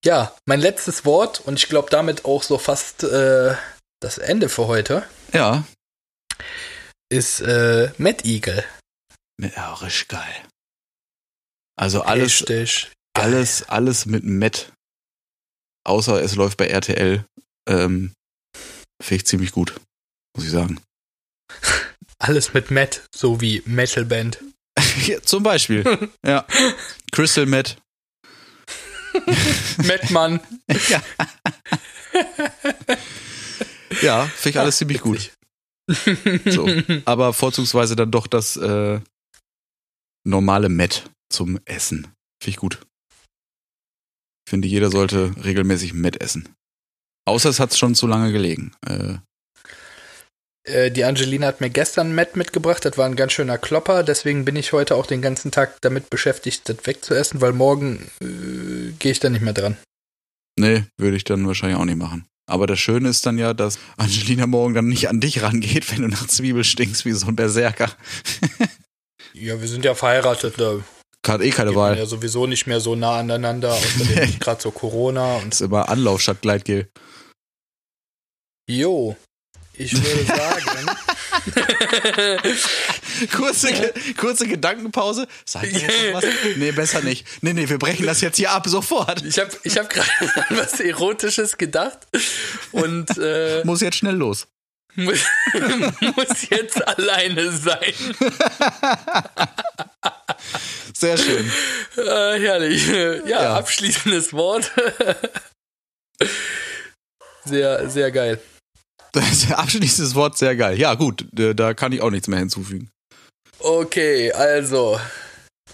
S1: Ja, mein letztes Wort und ich glaube damit auch so fast äh, das Ende für heute
S2: Ja.
S1: ist äh, Mad Eagle.
S2: Ja, richtig geil. Also alles,
S1: Richtig. Geil.
S2: alles, alles mit Met. Außer es läuft bei RTL. Ähm, Finde ich ziemlich gut, muss ich sagen.
S1: Alles mit Matt, so wie Metalband.
S2: Ja, zum Beispiel. ja. Crystal Met.
S1: Mattmann.
S2: ja. ja, finde ich alles ziemlich gut. So. Aber vorzugsweise dann doch das äh, normale Met zum Essen. Finde ich gut. Ich finde, jeder sollte regelmäßig Met essen. Außer es hat schon zu lange gelegen. Äh,
S1: Äh, die Angelina hat mir gestern Matt mitgebracht, das war ein ganz schöner Klopper, deswegen bin ich heute auch den ganzen Tag damit beschäftigt, das wegzuessen, weil morgen äh, gehe ich da nicht mehr dran.
S2: nee, würde ich dann wahrscheinlich auch nicht machen. Aber das Schöne ist dann ja, dass Angelina morgen dann nicht an dich rangeht, wenn du nach Zwiebel stinkst wie so ein Berserker.
S1: Ja, wir sind ja verheiratet, da
S2: Hat eh keine Wahl.
S1: ja sowieso nicht mehr so nah aneinander, außerdem gerade so Corona und
S2: ist immer Anlauf statt Gleitgel.
S1: Jo, ich würde sagen.
S2: Kurze, kurze Gedankenpause. Sagt ihr jetzt noch was? Nee, besser nicht. Nee, nee, wir brechen das jetzt hier ab, sofort.
S1: Ich habe ich hab gerade an was Erotisches gedacht und äh,
S2: Muss jetzt schnell los.
S1: Muss, muss jetzt alleine sein.
S2: Sehr schön.
S1: Äh, herrlich. Ja,
S2: Ja.
S1: abschließendes Wort. Sehr, sehr geil.
S2: Das abschließendes Wort, sehr geil. Ja, gut, da kann ich auch nichts mehr hinzufügen.
S1: Okay, also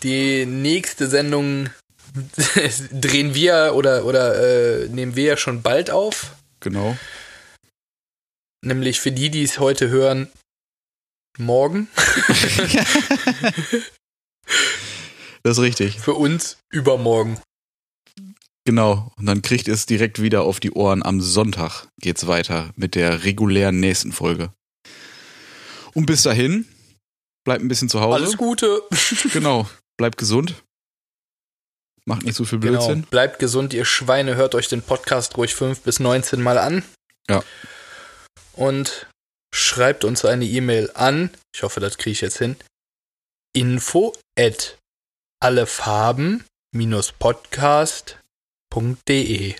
S1: die nächste Sendung drehen wir oder, oder äh, nehmen wir ja schon bald auf.
S2: Genau.
S1: Nämlich für die, die es heute hören, morgen.
S2: Das ist richtig.
S1: Für uns übermorgen.
S2: Genau. Und dann kriegt es direkt wieder auf die Ohren. Am Sonntag geht's weiter mit der regulären nächsten Folge. Und bis dahin, bleibt ein bisschen zu Hause.
S1: Alles Gute.
S2: Genau. Bleibt gesund. Macht nicht so viel
S1: Genau.
S2: Blödsinn.
S1: Bleibt gesund, ihr Schweine. Hört euch den Podcast ruhig 5 bis 19 Mal an.
S2: Ja.
S1: Und schreibt uns eine E-Mail an. Ich hoffe, das kriege ich jetzt hin. Info at allefarben-podcast.de.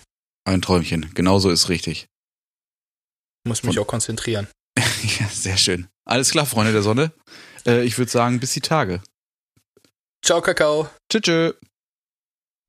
S2: Ein Träumchen. Genauso ist richtig.
S1: Muss mich
S2: Von-
S1: auch konzentrieren.
S2: Ja, sehr schön. Alles klar, Freunde der Sonne. Äh, ich würde sagen, bis die Tage.
S1: Ciao, Kakao.
S2: Tschüss.